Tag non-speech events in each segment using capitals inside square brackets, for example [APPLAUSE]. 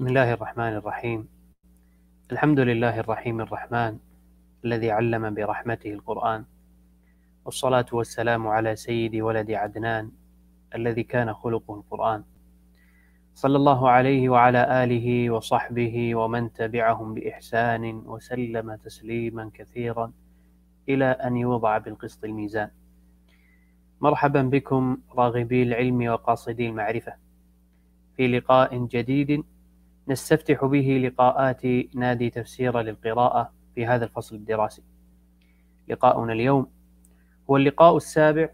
بسم الله الرحمن الرحيم. الحمد لله الرحيم الرحمن الذي علم برحمته القرآن والصلاة والسلام على سيد ولد عدنان الذي كان خلقه القرآن. صلى الله عليه وعلى آله وصحبه ومن تبعهم بإحسان وسلم تسليما كثيرا إلى أن يوضع بالقسط الميزان. مرحبا بكم راغبي العلم وقاصدي المعرفة. في لقاء جديد نستفتح به لقاءات نادي تفسير للقراءة في هذا الفصل الدراسي. لقاؤنا اليوم هو اللقاء السابع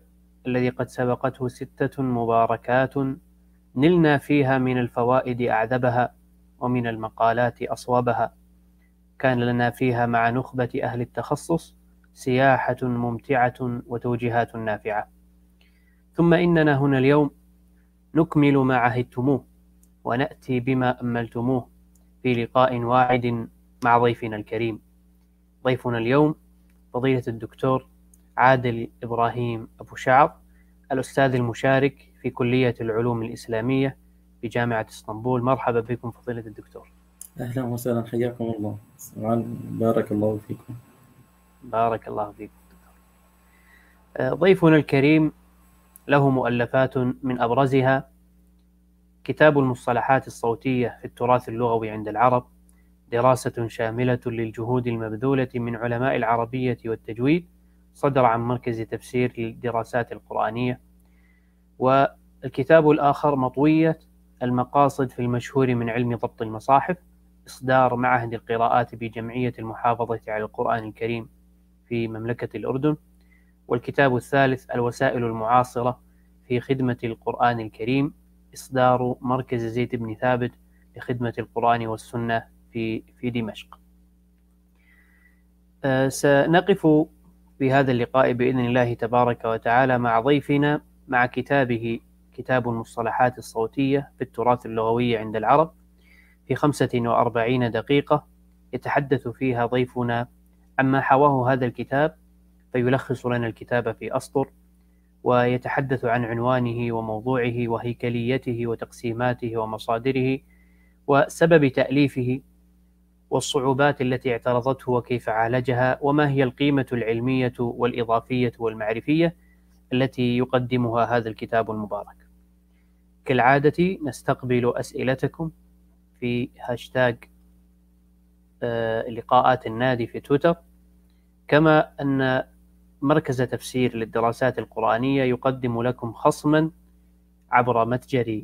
الذي قد سبقته ستة مباركات نلنا فيها من الفوائد أعذبها ومن المقالات أصوبها. كان لنا فيها مع نخبة أهل التخصص سياحة ممتعة وتوجيهات نافعة. ثم إننا هنا اليوم نكمل ما عهدتموه ونأتي بما أملتموه في لقاء واعد مع ضيفنا الكريم. ضيفنا اليوم فضيلة الدكتور عادل إبراهيم أبو شعر الأستاذ المشارك في كلية العلوم الإسلامية بجامعة إسطنبول. مرحبا بكم فضيلة الدكتور. أهلا وسهلا حياكم الله. بارك الله فيكم. بارك الله فيكم ضيفنا الكريم له مؤلفات من أبرزها كتاب المصطلحات الصوتية في التراث اللغوي عند العرب دراسة شاملة للجهود المبذولة من علماء العربية والتجويد صدر عن مركز تفسير للدراسات القرآنية. والكتاب الآخر مطوية المقاصد في المشهور من علم ضبط المصاحف إصدار معهد القراءات بجمعية المحافظة على القرآن الكريم في مملكة الأردن. والكتاب الثالث الوسائل المعاصرة في خدمة القرآن الكريم. إصدار مركز زيد بن ثابت لخدمة القرآن والسنة في في دمشق. أه سنقف في هذا اللقاء بإذن الله تبارك وتعالى مع ضيفنا مع كتابه كتاب المصطلحات الصوتية في التراث اللغوي عند العرب في 45 دقيقة يتحدث فيها ضيفنا عما حواه هذا الكتاب فيلخص لنا الكتاب في أسطر ويتحدث عن عنوانه وموضوعه وهيكليته وتقسيماته ومصادره وسبب تأليفه والصعوبات التي اعترضته وكيف عالجها وما هي القيمة العلمية والإضافية والمعرفية التي يقدمها هذا الكتاب المبارك. كالعادة نستقبل أسئلتكم في هاشتاج لقاءات النادي في تويتر كما أن مركز تفسير للدراسات القرآنية يقدم لكم خصما عبر متجر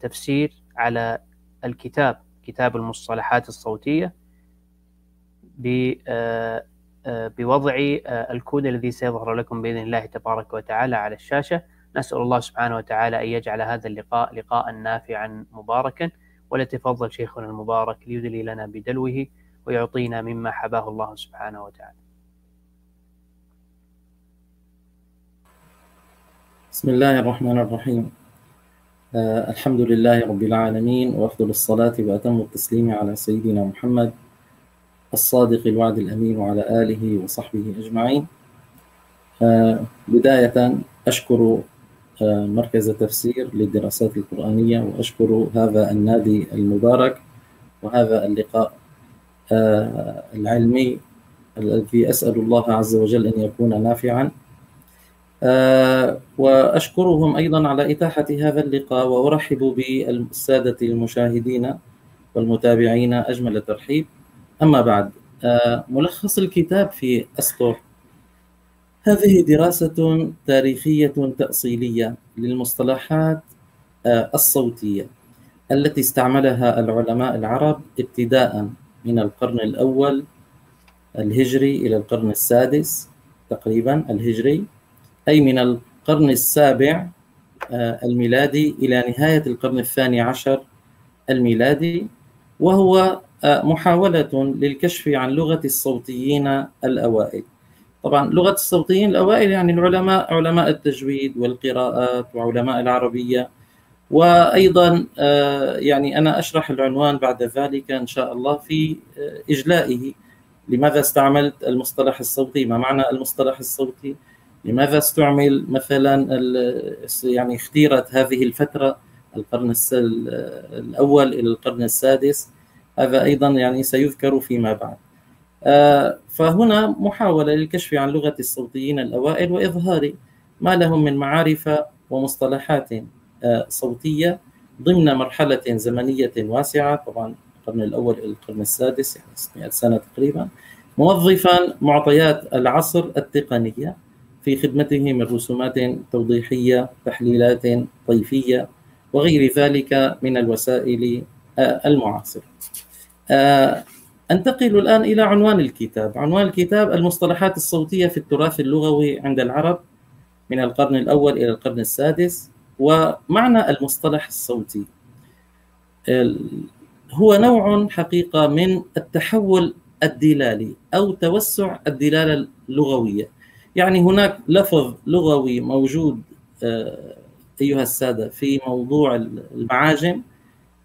تفسير على الكتاب كتاب المصطلحات الصوتية بوضع الكود الذي سيظهر لكم بإذن الله تبارك وتعالى على الشاشة. نسأل الله سبحانه وتعالى أن يجعل هذا اللقاء لقاء نافعا مباركا. وليتفضل شيخنا المبارك ليدلي لنا بدلوه ويعطينا مما حباه الله سبحانه وتعالى. بسم الله الرحمن الرحيم. آه الحمد لله رب العالمين وأفضل الصلاة وأتم التسليم على سيدنا محمد الصادق الوعد الأمين وعلى آله وصحبه أجمعين. آه بداية أشكر آه مركز تفسير للدراسات القرآنية وأشكر هذا النادي المبارك وهذا اللقاء العلمي الذي أسأل الله عز وجل أن يكون نافعا. أه وأشكرهم أيضا على إتاحة هذا اللقاء وأرحب بالسادة المشاهدين والمتابعين أجمل الترحيب. أما بعد أه ملخص الكتاب في أسطر. هذه دراسة تاريخية تأصيلية للمصطلحات أه الصوتية التي استعملها العلماء العرب ابتداء من القرن الأول الهجري إلى القرن السادس تقريبا الهجري. أي من القرن السابع الميلادي إلى نهاية القرن الثاني عشر الميلادي وهو محاولة للكشف عن لغة الصوتيين الأوائل. طبعا لغة الصوتيين الأوائل يعني العلماء علماء التجويد والقراءات وعلماء العربية. وأيضا يعني أنا أشرح العنوان بعد ذلك إن شاء الله في إجلائه. لماذا استعملت المصطلح الصوتي؟ ما معنى المصطلح الصوتي؟ لماذا استعمل مثلا يعني اختيرت هذه الفترة القرن الأول إلى القرن السادس؟ هذا أيضا يعني سيذكر فيما بعد. آه، فهنا محاولة للكشف عن لغة الصوتيين الأوائل وإظهار ما لهم من معارف ومصطلحات آه، صوتية ضمن مرحلة زمنية واسعة طبعا القرن الأول إلى القرن السادس يعني 600 سنة تقريبا موظفا معطيات العصر التقنية. في خدمته من رسومات توضيحية تحليلات طيفية وغير ذلك من الوسائل آه، المعاصرة. آه، أنتقل الآن إلى عنوان الكتاب. عنوان الكتاب المصطلحات الصوتية في التراث اللغوي عند العرب من القرن الأول إلى القرن السادس ومعنى المصطلح الصوتي. هو نوع حقيقة من التحول الدلالي أو توسع الدلالة اللغوية. يعني هناك لفظ لغوي موجود آه، أيها السادة في موضوع المعاجم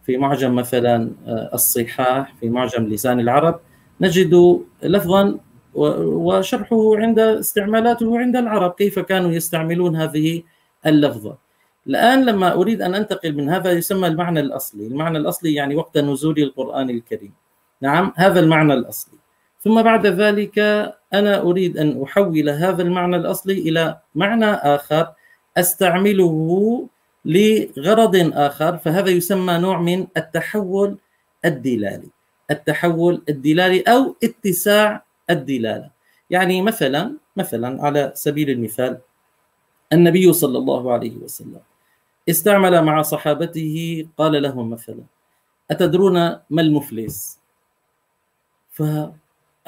في معجم مثلا آه، الصحاح في معجم لسان العرب. نجد لفظا وشرحه عند استعمالاته عند العرب. كيف كانوا يستعملون هذه اللفظة؟ الآن لما أريد أن أنتقل من هذا يسمى المعنى الأصلي. المعنى الأصلي يعني وقت نزول القرآن الكريم. نعم هذا المعنى الأصلي. ثم بعد ذلك أنا أريد أن أحول هذا المعنى الأصلي إلى معنى آخر أستعمله لغرض آخر فهذا يسمى نوع من التحول الدلالي. التحول الدلالي أو اتساع الدلالة. يعني مثلا مثلا على سبيل المثال النبي صلى الله عليه وسلم استعمل مع صحابته قال لهم مثلا أتدرون ما المفلس؟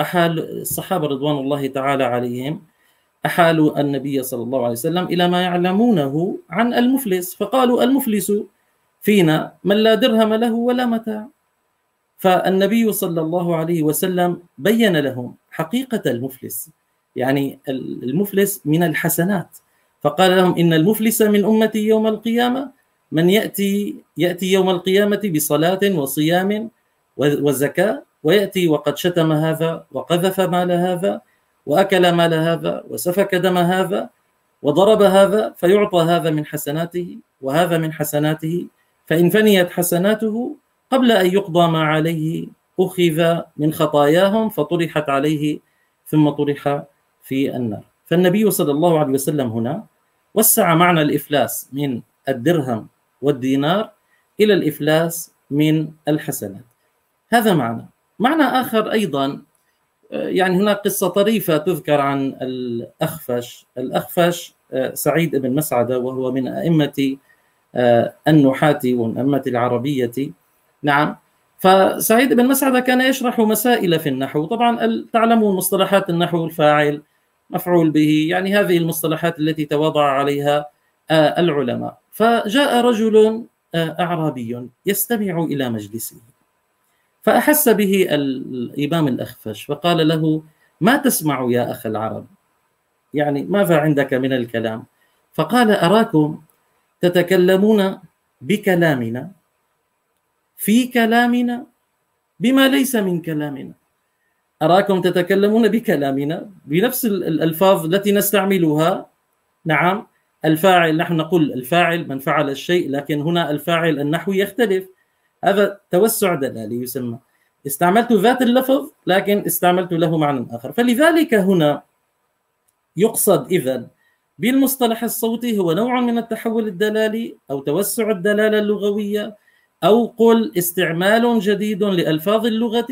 فأحال الصحابة رضوان الله تعالى عليهم أحالوا النبي صلى الله عليه وسلم إلى ما يعلمونه عن المفلس فقالوا المفلس فينا من لا درهم له ولا متاع. فالنبي صلى الله عليه وسلم بين لهم حقيقة المفلس يعني المفلس من الحسنات. فقال لهم إن المفلس من أمتي يوم القيامة من يأتي يأتي يوم القيامة بصلاة وصيام وزكاة ويأتي وقد شتم هذا وقذف مال هذا وأكل مال هذا وسفك دم هذا وضرب هذا فيعطى هذا من حسناته وهذا من حسناته فإن فنيت حسناته قبل أن يقضى ما عليه أخذ من خطاياهم فطرحت عليه ثم طرح في النار. فالنبي صلى الله عليه وسلم هنا وسع معنى الإفلاس من الدرهم والدينار إلى الإفلاس من الحسنات. هذا معنى. معنى آخر أيضا يعني هناك قصة طريفة تذكر عن الأخفش. الأخفش آه، سعيد بن مسعدة وهو من أئمة آه، النحاة ومن أئمة العربية. نعم. فسعيد بن مسعدة كان يشرح مسائل في النحو. طبعا تعلمون مصطلحات النحو الفاعل مفعول به يعني هذه المصطلحات التي تواضع عليها آه، العلماء. فجاء رجل أعرابي يستمع إلى مجلسه. فأحس به الإمام الأخفش فقال له ما تسمع يا أخ العرب؟ يعني ماذا عندك من الكلام؟ فقال أراكم تتكلمون بكلامنا في كلامنا بما ليس من كلامنا. أراكم تتكلمون بكلامنا بنفس الألفاظ التي نستعملها؟ نعم الفاعل نحن نقول الفاعل من فعل الشيء لكن هنا الفاعل النحوي يختلف. هذا توسع دلالي يسمى. استعملت ذات اللفظ لكن استعملت له معنى آخر. فلذلك هنا يقصد إذا بالمصطلح الصوتي هو نوع من التحول الدلالي أو توسع الدلالة اللغوية أو قل استعمال جديد لألفاظ اللغة.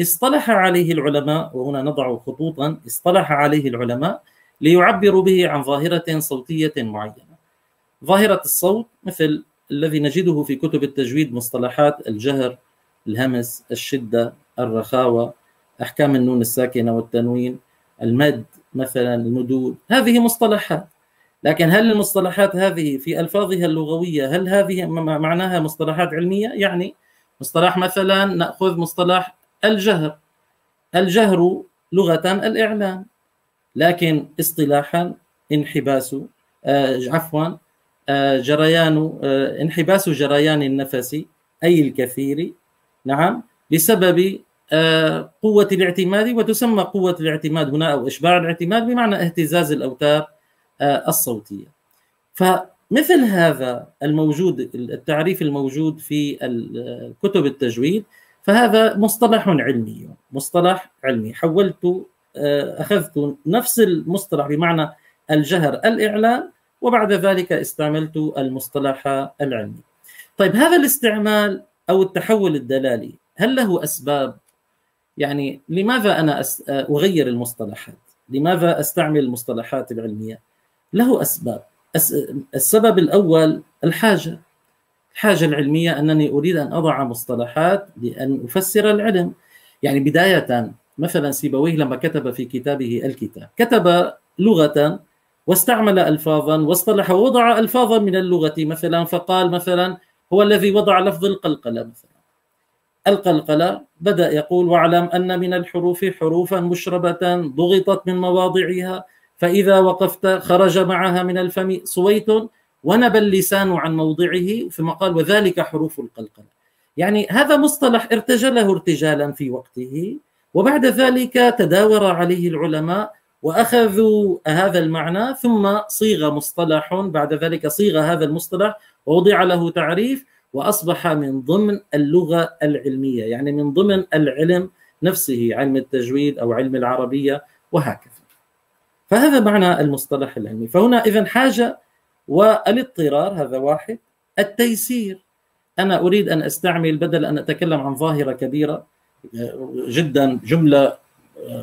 اصطلح عليه العلماء وهنا نضع خطوطا اصطلح عليه العلماء ليعبروا به عن ظاهرة صوتية معينة. ظاهرة الصوت مثل الذي نجده في كتب التجويد مصطلحات الجهر الهمس الشدة الرخاوة أحكام النون الساكنة والتنوين المد مثلا المدود هذه مصطلحات. لكن هل المصطلحات هذه في ألفاظها اللغوية هل هذه معناها مصطلحات علمية؟ يعني مصطلح مثلا نأخذ مصطلح الجهر. الجهر لغة الإعلان لكن اصطلاحا انحباس آه عفوا جريان آه، انحباس جريان النفس أي الكثير. نعم. بسبب آه، قوة الاعتماد وتسمى قوة الاعتماد هنا أو إشباع الاعتماد بمعنى اهتزاز الأوتار الصوتية. ف مثل هذا الموجود التعريف الموجود في كتب التجويد فهذا مصطلح علمي مصطلح علمي. حولت آه، أخذت نفس المصطلح بمعنى الجهر الإعلان وبعد ذلك استعملت المصطلح العلمي. طيب هذا الاستعمال أو التحول الدلالي هل له أسباب؟ يعني لماذا أنا أغير المصطلحات؟ لماذا أستعمل المصطلحات العلمية؟ له أسباب. السبب الأول الحاجة. الحاجة العلمية أنني أريد أن أضع مصطلحات لأن أفسر العلم. يعني بداية مثلا سيبويه لما كتب في كتابه الكتاب كتب لغة واستعمل الفاظا واصطلح ووضع الفاظا من اللغة مثلا فقال مثلا هو الذي وضع لفظ القلقلة مثلا. القلقلة بدأ يقول واعلم أن من الحروف حروفا مشربة ضغطت من مواضعها فإذا وقفت خرج معها من الفم صويت ونبى اللسان عن موضعه ثم قال وذلك حروف القلقلة. يعني هذا مصطلح ارتجله ارتجالا في وقته وبعد ذلك تداور عليه العلماء وأخذوا هذا المعنى ثم صيغ مصطلح بعد ذلك صيغ هذا المصطلح ووضع له تعريف وأصبح من ضمن اللغة العلمية يعني من ضمن العلم نفسه علم التجويد أو علم العربية وهكذا. فهذا معنى المصطلح العلمي. فهنا اذا حاجة والاضطرار هذا واحد. التيسير. أنا أريد أن أستعمل بدل أن أتكلم عن ظاهرة كبيرة جدا جملة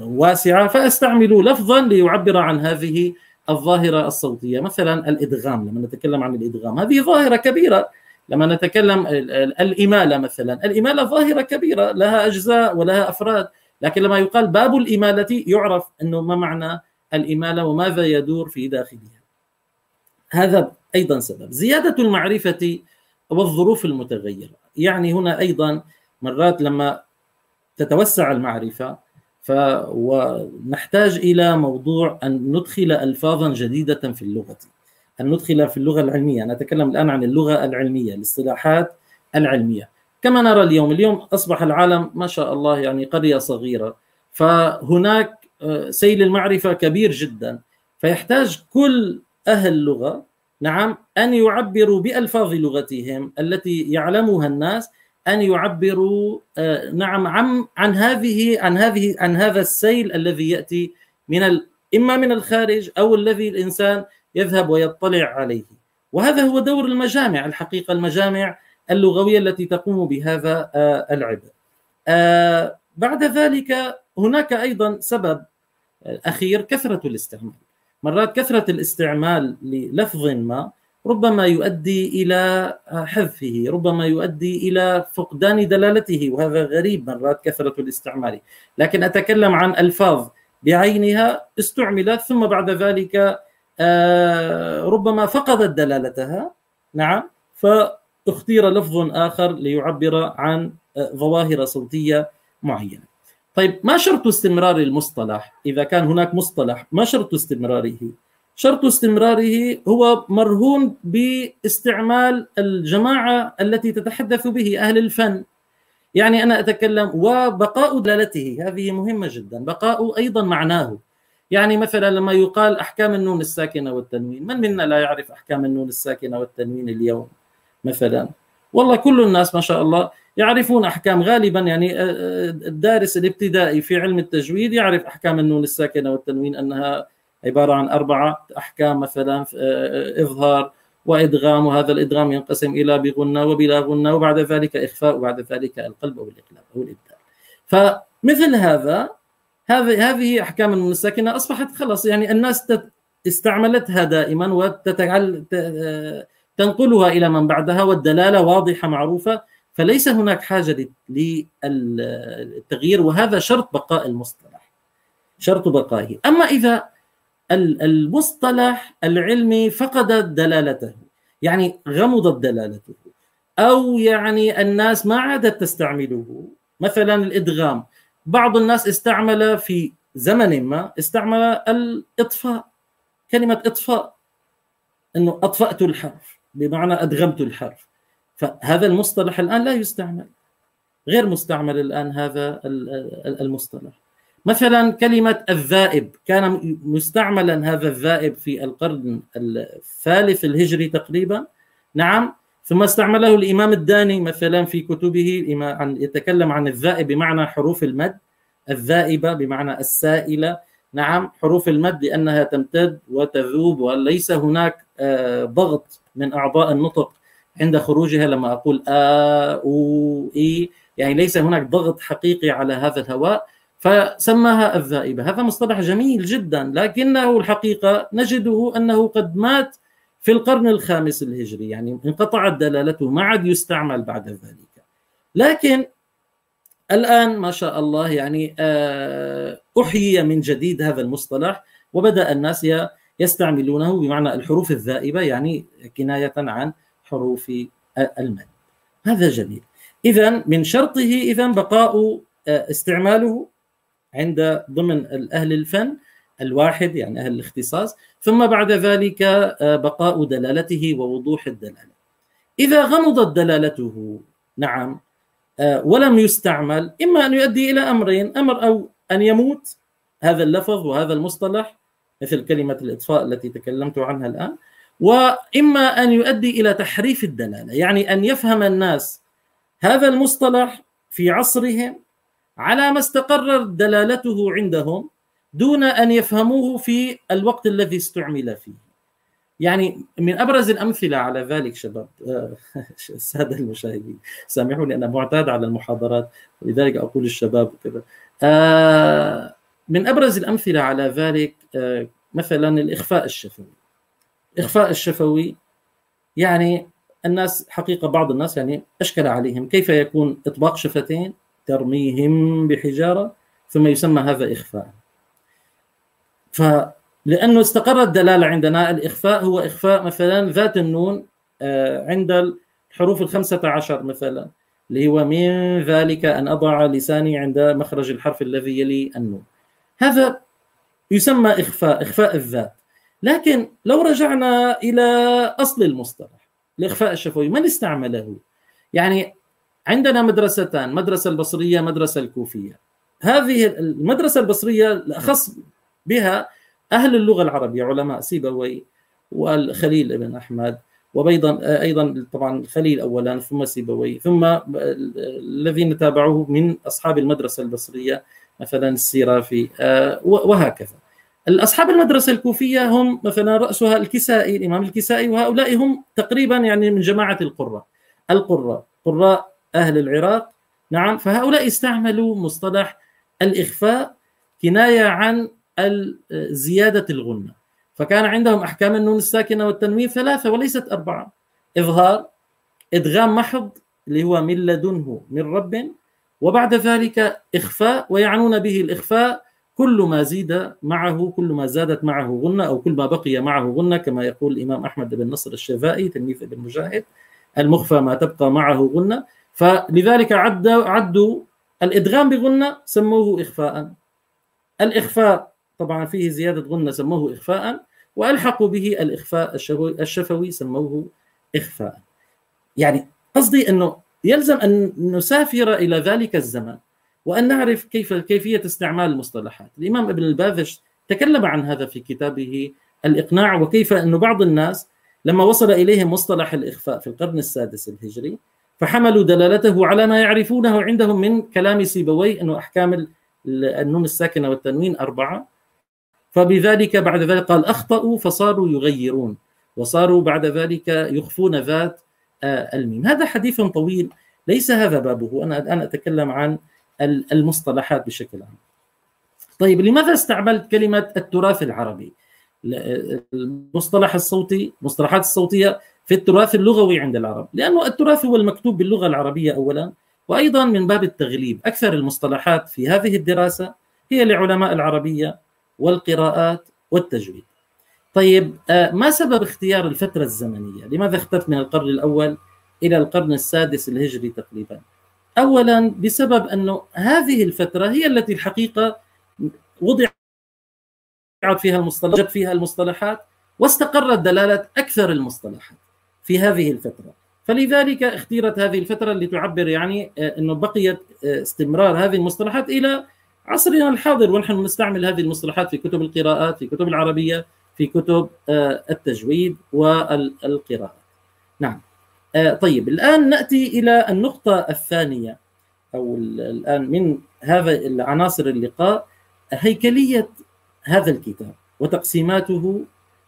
واسعة فاستعمل لفظا ليعبر عن هذه الظاهرة الصوتية. مثلا الإدغام لما نتكلم عن الإدغام. هذه ظاهرة كبيرة. لما نتكلم الإمالة مثلا. الإمالة ظاهرة كبيرة لها أجزاء ولها أفراد. لكن لما يقال باب الإمالة يعرف إنه ما معنى الإمالة وماذا يدور في داخلها. هذا أيضا سبب. زيادة المعرفة والظروف المتغيرة. يعني هنا أيضا مرات لما تتوسع المعرفة ف ونحتاج إلى موضوع أن ندخل الفاظا جديدة في اللغة أن ندخل في اللغة العلمية. أنا أتكلم الآن عن اللغة العلمية الاصطلاحات العلمية. كما نرى اليوم اليوم أصبح العالم ما شاء الله يعني قرية صغيرة. فهناك آه، سيل المعرفة كبير جدا. فيحتاج كل أهل لغه نعم أن يعبروا بألفاظ لغتهم التي يعلمها الناس أن يعبروا آه، نعم عن عن هذه عن هذه عن هذا السيل الذي يأتي من إما من الخارج أو الذي الإنسان يذهب ويطلع عليه. وهذا هو دور المجامع الحقيقة المجامع اللغوية التي تقوم بهذا آه، العبء. آه، بعد ذلك هناك أيضا سبب أخير كثرة الاستعمال. مرات كثرة الاستعمال للفظ ما ربما يؤدي إلى حذفه ربما يؤدي إلى فقدان دلالته وهذا غريب مرات كثرة الاستعمال. لكن أتكلم عن ألفاظ بعينها استعملت ثم بعد ذلك آه، ربما فقدت دلالتها. نعم. فاختير لفظ آخر ليعبر عن آه، ظواهر صوتية معينة. طيب ما شرط استمرار المصطلح؟ إذا كان هناك مصطلح ما شرط استمراره؟ شرط استمراره هو مرهون باستعمال الجماعة التي تتحدث به أهل الفن. يعني أنا أتكلم وبقاء دلالته هذه مهمة جدا بقاء أيضا معناه. يعني مثلا لما يقال أحكام النون الساكنة والتنوين من منا لا يعرف أحكام النون الساكنة والتنوين اليوم مثلا؟ والله كل الناس ما شاء الله يعرفون أحكام. غالبا يعني آه، آه، الدارس الابتدائي في علم التجويد يعرف أحكام النون الساكنة والتنوين أنها عبارة عن أربعة أحكام مثلا آه، إظهار وإدغام وهذا الإدغام ينقسم إلى بغنى وبلا غنى وبعد ذلك إخفاء وبعد ذلك القلب أو الإقلاب أو الإبدال. فمثل هذا هذه هذه أحكام النون الساكنه أصبحت خلاص يعني الناس استعملتها دائما وتتعل تنقلها إلى من بعدها والدلالة واضحة معروفة. فليس هناك حاجة للتغيير وهذا شرط بقاء المصطلح شرط بقائه. أما إذا المصطلح العلمي فقدت دلالته. يعني غمضت دلالته. أو يعني الناس ما عادت تستعمله. مثلا الإدغام. بعض الناس استعمل في زمن ما استعمل الإطفاء. كلمة إطفاء إنه أطفأت الحرف بمعنى أدغمت الحرف. فهذا المصطلح الآن لا يستعمل. غير مستعمل الآن هذا المصطلح. مثلا كلمة الذائب كان مستعملا هذا الذائب في القرن الثالث الهجري تقريبا. نعم ثم استعمله الإمام الداني مثلا في كتبه يتكلم عن الذائب بمعنى حروف المد الذائبة بمعنى السائلة. نعم حروف المد لأنها تمتد وتذوب وليس هناك آه، ضغط من أعضاء النطق عند خروجها لما أقول آ أو إي يعني ليس هناك ضغط حقيقي على هذا الهواء. فسماها الذائبة. هذا مصطلح جميل جدا لكنه الحقيقة نجده أنه قد مات في القرن الخامس الهجري يعني انقطعت دلالته ما عاد يستعمل بعد ذلك. لكن الآن ما شاء الله يعني آه، أحيي من جديد هذا المصطلح وبدأ الناس يستعملونه بمعنى الحروف الذائبة يعني كناية عن حروف المد. هذا جميل. إذا من شرطه إذا بقاء آه، استعماله عند ضمن أهل الفن الواحد يعني أهل الاختصاص. ثم بعد ذلك آه، بقاء دلالته ووضوح الدلالة. إذا غمضت دلالته نعم آه، ولم يستعمل إما أن يؤدي إلى أمرين أمر أو أن يموت هذا اللفظ وهذا المصطلح مثل كلمة الإطفاء التي تكلمت عنها الآن وإما أن يؤدي إلى تحريف الدلالة يعني أن يفهم الناس هذا المصطلح في عصرهم على ما استقرت دلالته عندهم دون أن يفهموه في الوقت الذي استعمل فيه. يعني من أبرز الأمثلة على ذلك شباب [LAUGHS] السادة المشاهدين سامحوني أنا معتاد على المحاضرات ولذلك أقول الشباب وكذا. آه، من أبرز الأمثلة على ذلك آه، مثلا الإخفاء الشفوي. الاخفاء الشفوي يعني الناس حقيقة بعض الناس يعني أشكل عليهم كيف يكون إطباق شفتين ترميهم بحجارة ثم يسمى هذا إخفاء. فلانه استقرت دلاله عندنا الإخفاء هو إخفاء مثلا ذات النون آه، عند الحروف الخمسة عشر مثلا اللي هو من ذلك أن أضع لساني عند مخرج الحرف الذي يلي النون. هذا يسمى إخفاء إخفاء الذات. لكن لو رجعنا إلى أصل المصطلح الإخفاء الشفوي من استعمله؟ يعني عندنا مدرستان مدرسة البصرية مدرسة الكوفية. هذه المدرسة البصرية الأخص بها أهل اللغة العربية علماء سيبوي والخليل ابن أحمد وأيضا أيضا طبعا الخليل أولا ثم سيبوي ثم الذين تابعوه من أصحاب المدرسة البصرية مثلا السيرافي آه، وهكذا. الأصحاب المدرسة الكوفية هم مثلا رأسها الكسائي الإمام الكسائي وهؤلاء هم تقريبا يعني من جماعة القراء القراء قراء أهل العراق. نعم فهؤلاء استعملوا مصطلح الإخفاء كناية عن زيادة الغنة. فكان عندهم أحكام النون الساكنة والتنوين ثلاثة وليست أربعة. إظهار إدغام محض اللي هو من لدنه من رب وبعد ذلك إخفاء ويعنون به الإخفاء كل ما زيد معه كل ما زادت معه غنة أو كل ما بقي معه غنة كما يقول الإمام أحمد بن نصر الشافعي تلميذ ابن مجاهد. المخفى ما تبقى معه غنة. فلذلك عدوا عدوا الإدغام بغنة سموه إخفاء. الإخفاء طبعا فيه زيادة غنة سموه إخفاء وألحقوا به الإخفاء الشفوي سموه إخفاء. يعني قصدي أنه يلزم أن نسافر إلى ذلك الزمن وأن نعرف كيف كيفية استعمال المصطلحات. الإمام ابن الباذش تكلم عن هذا في كتابه الإقناع وكيف أن بعض الناس لما وصل إليهم مصطلح الإخفاء في القرن السادس الهجري فحملوا دلالته على ما يعرفونه عندهم من كلام سيبويه أنه أحكام النون الساكنة والتنوين أربعة. فبذلك بعد ذلك قال أخطأوا فصاروا يغيرون وصاروا بعد ذلك يخفون ذات آه، الميم. هذا حديث طويل ليس هذا بابه. أنا الآن أتكلم عن المصطلحات بشكل عام. طيب لماذا استعملت كلمة التراث العربي؟ المصطلح الصوتي المصطلحات الصوتية في التراث اللغوي عند العرب لأنه التراث هو المكتوب باللغة العربية أولا وأيضا من باب التغليب أكثر المصطلحات في هذه الدراسة هي لعلماء العربية والقراءات والتجويد طيب آه، ما سبب اختيار الفترة الزمنية؟ لماذا اخترت من القرن الأول إلى القرن السادس الهجري تقريبا؟ أولا بسبب أنه هذه الفترة هي التي الحقيقة وضعت فيها المصطلحات فيها المصطلحات واستقرت دلالة أكثر المصطلحات في هذه الفترة. فلذلك اختيرت هذه الفترة اللي تعبر يعني آه، أنه بقيت آه، استمرار هذه المصطلحات إلى عصرنا الحاضر ونحن نستعمل هذه المصطلحات في كتب القراءات في كتب العربية في كتب آه، التجويد والقراءات نعم. طيب الآن نأتي إلى النقطة الثانية أو الآن من هذا العناصر اللقاء هيكلية هذا الكتاب وتقسيماته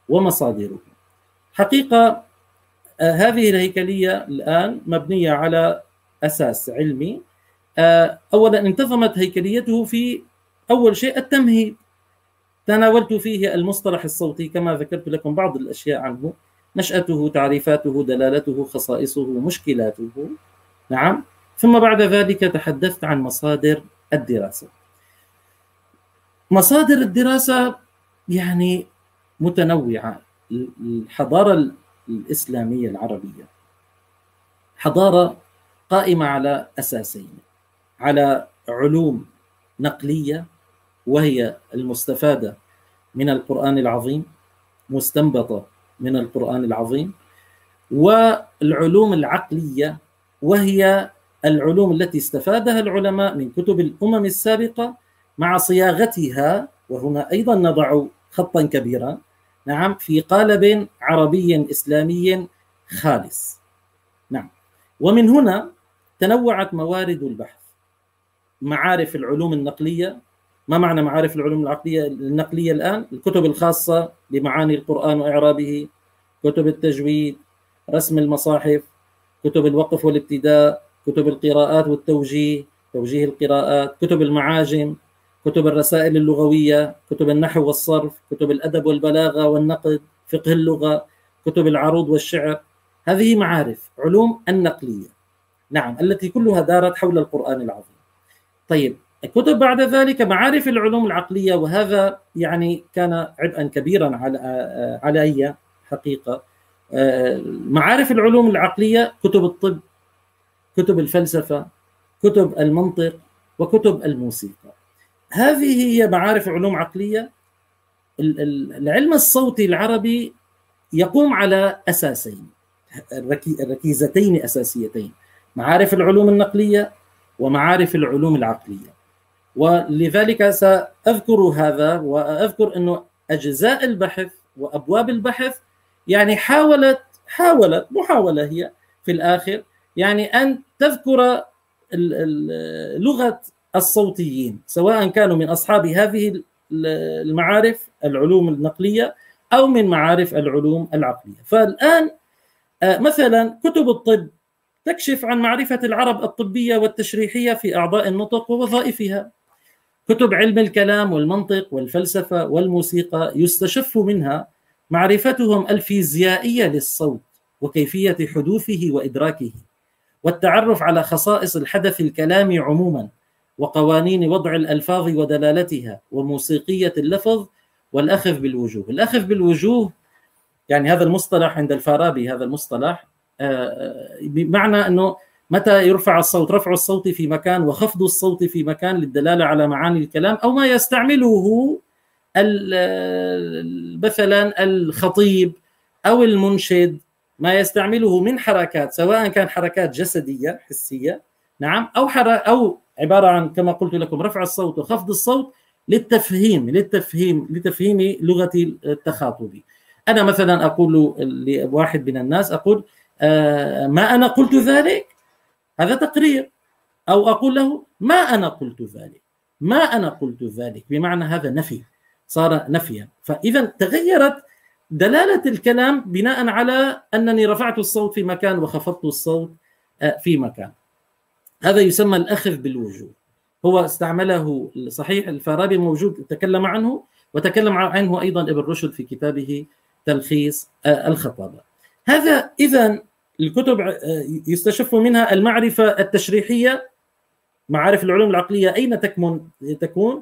ومصادره. حقيقة هذه الهيكلية الآن مبنية على أساس علمي. آه، اولا انتظمت هيكليته في أول شيء التمهيد. تناولت فيه المصطلح الصوتي كما ذكرت لكم بعض الأشياء عنه. نشأته تعريفاته دلالته خصائصه مشكلاته. نعم. ثم بعد ذلك تحدثت عن مصادر الدراسة. مصادر الدراسة يعني متنوعة. الحضارة الإسلامية العربية. حضارة قائمة على أساسين. على علوم نقلية وهي المستفادة من القرآن العظيم مستنبطة من القرآن العظيم والعلوم العقلية وهي العلوم التي استفادها العلماء من كتب الأمم السابقة مع صياغتها وهنا أيضا نضع خطا كبيرا نعم في قالب عربي إسلامي خالص. نعم. ومن هنا تنوعت موارد البحث. معارف العلوم النقلية. ما معنى معارف العلوم العقلية؟ النقلية الآن الكتب الخاصة بمعاني القرآن وإعرابه كتب التجويد رسم المصاحف كتب الوقف والابتداء كتب القراءات والتوجيه توجيه القراءات كتب المعاجم. كتب الرسائل اللغوية كتب النحو والصرف كتب الأدب والبلاغة والنقد فقه اللغة كتب العروض والشعر. هذه معارف علوم النقلية. نعم التي كلها دارت حول القرآن العظيم. طيب الكتب بعد ذلك معارف العلوم العقلية وهذا يعني كان عبئا كبيرا على علي حقيقة. معارف العلوم العقلية كتب الطب كتب الفلسفة كتب المنطق وكتب الموسيقى. هذه هي معارف علوم عقليه العلم الصوتي العربي يقوم على أساسين ركيزتين أساسيتين معارف العلوم النقلية ومعارف العلوم العقلية. ولذلك سأذكر هذا وأذكر إنه أجزاء البحث وأبواب البحث يعني حاولت حاولت محاولة هي في الآخر يعني أن تذكر لغة الصوتيين سواء كانوا من أصحاب هذه المعارف العلوم النقلية أو من معارف العلوم العقلية. فالآن آه، مثلا كتب الطب تكشف عن معرفة العرب الطبية والتشريحية في أعضاء النطق ووظائفها. كتب علم الكلام والمنطق والفلسفة والموسيقى يستشف منها معرفتهم الفيزيائية للصوت وكيفية حدوثه وإدراكه والتعرف على خصائص الحدث الكلامي عموما. وقوانين وضع الألفاظ ودلالتها وموسيقية اللفظ والأخذ بالوجوه، الأخذ بالوجوه يعني هذا المصطلح عند الفارابي هذا المصطلح آه، آه، بمعنى أنه متى يرفع الصوت؟ رفع الصوت في مكان وخفض الصوت في مكان للدلالة على معاني الكلام أو ما يستعمله مثلا الخطيب أو المنشد ما يستعمله من حركات سواء كان حركات جسدية حسية نعم أو حر أو عبارة عن كما قلت لكم رفع الصوت وخفض الصوت للتفهيم للتفهيم لتفهيم لغة التخاطب. أنا مثلا أقول لواحد من الناس أقول آه ما أنا قلت ذلك؟ هذا تقرير. أو أقول له ما أنا قلت ذلك؟ ما أنا قلت ذلك؟ بمعنى هذا نفي صار نفيا. فاذا تغيرت دلالة الكلام بناء على أنني رفعت الصوت في مكان وخفضت الصوت آه، في مكان. هذا يسمى الأخذ بالوجوه هو استعمله صحيح الفارابي موجود تكلم عنه وتكلم عنه أيضا ابن رشد في كتابه تلخيص آه، الخطابة. هذا اذا الكتب آه، يستشف منها المعرفة التشريحية. معارف العلوم العقلية أين تكمن تكون؟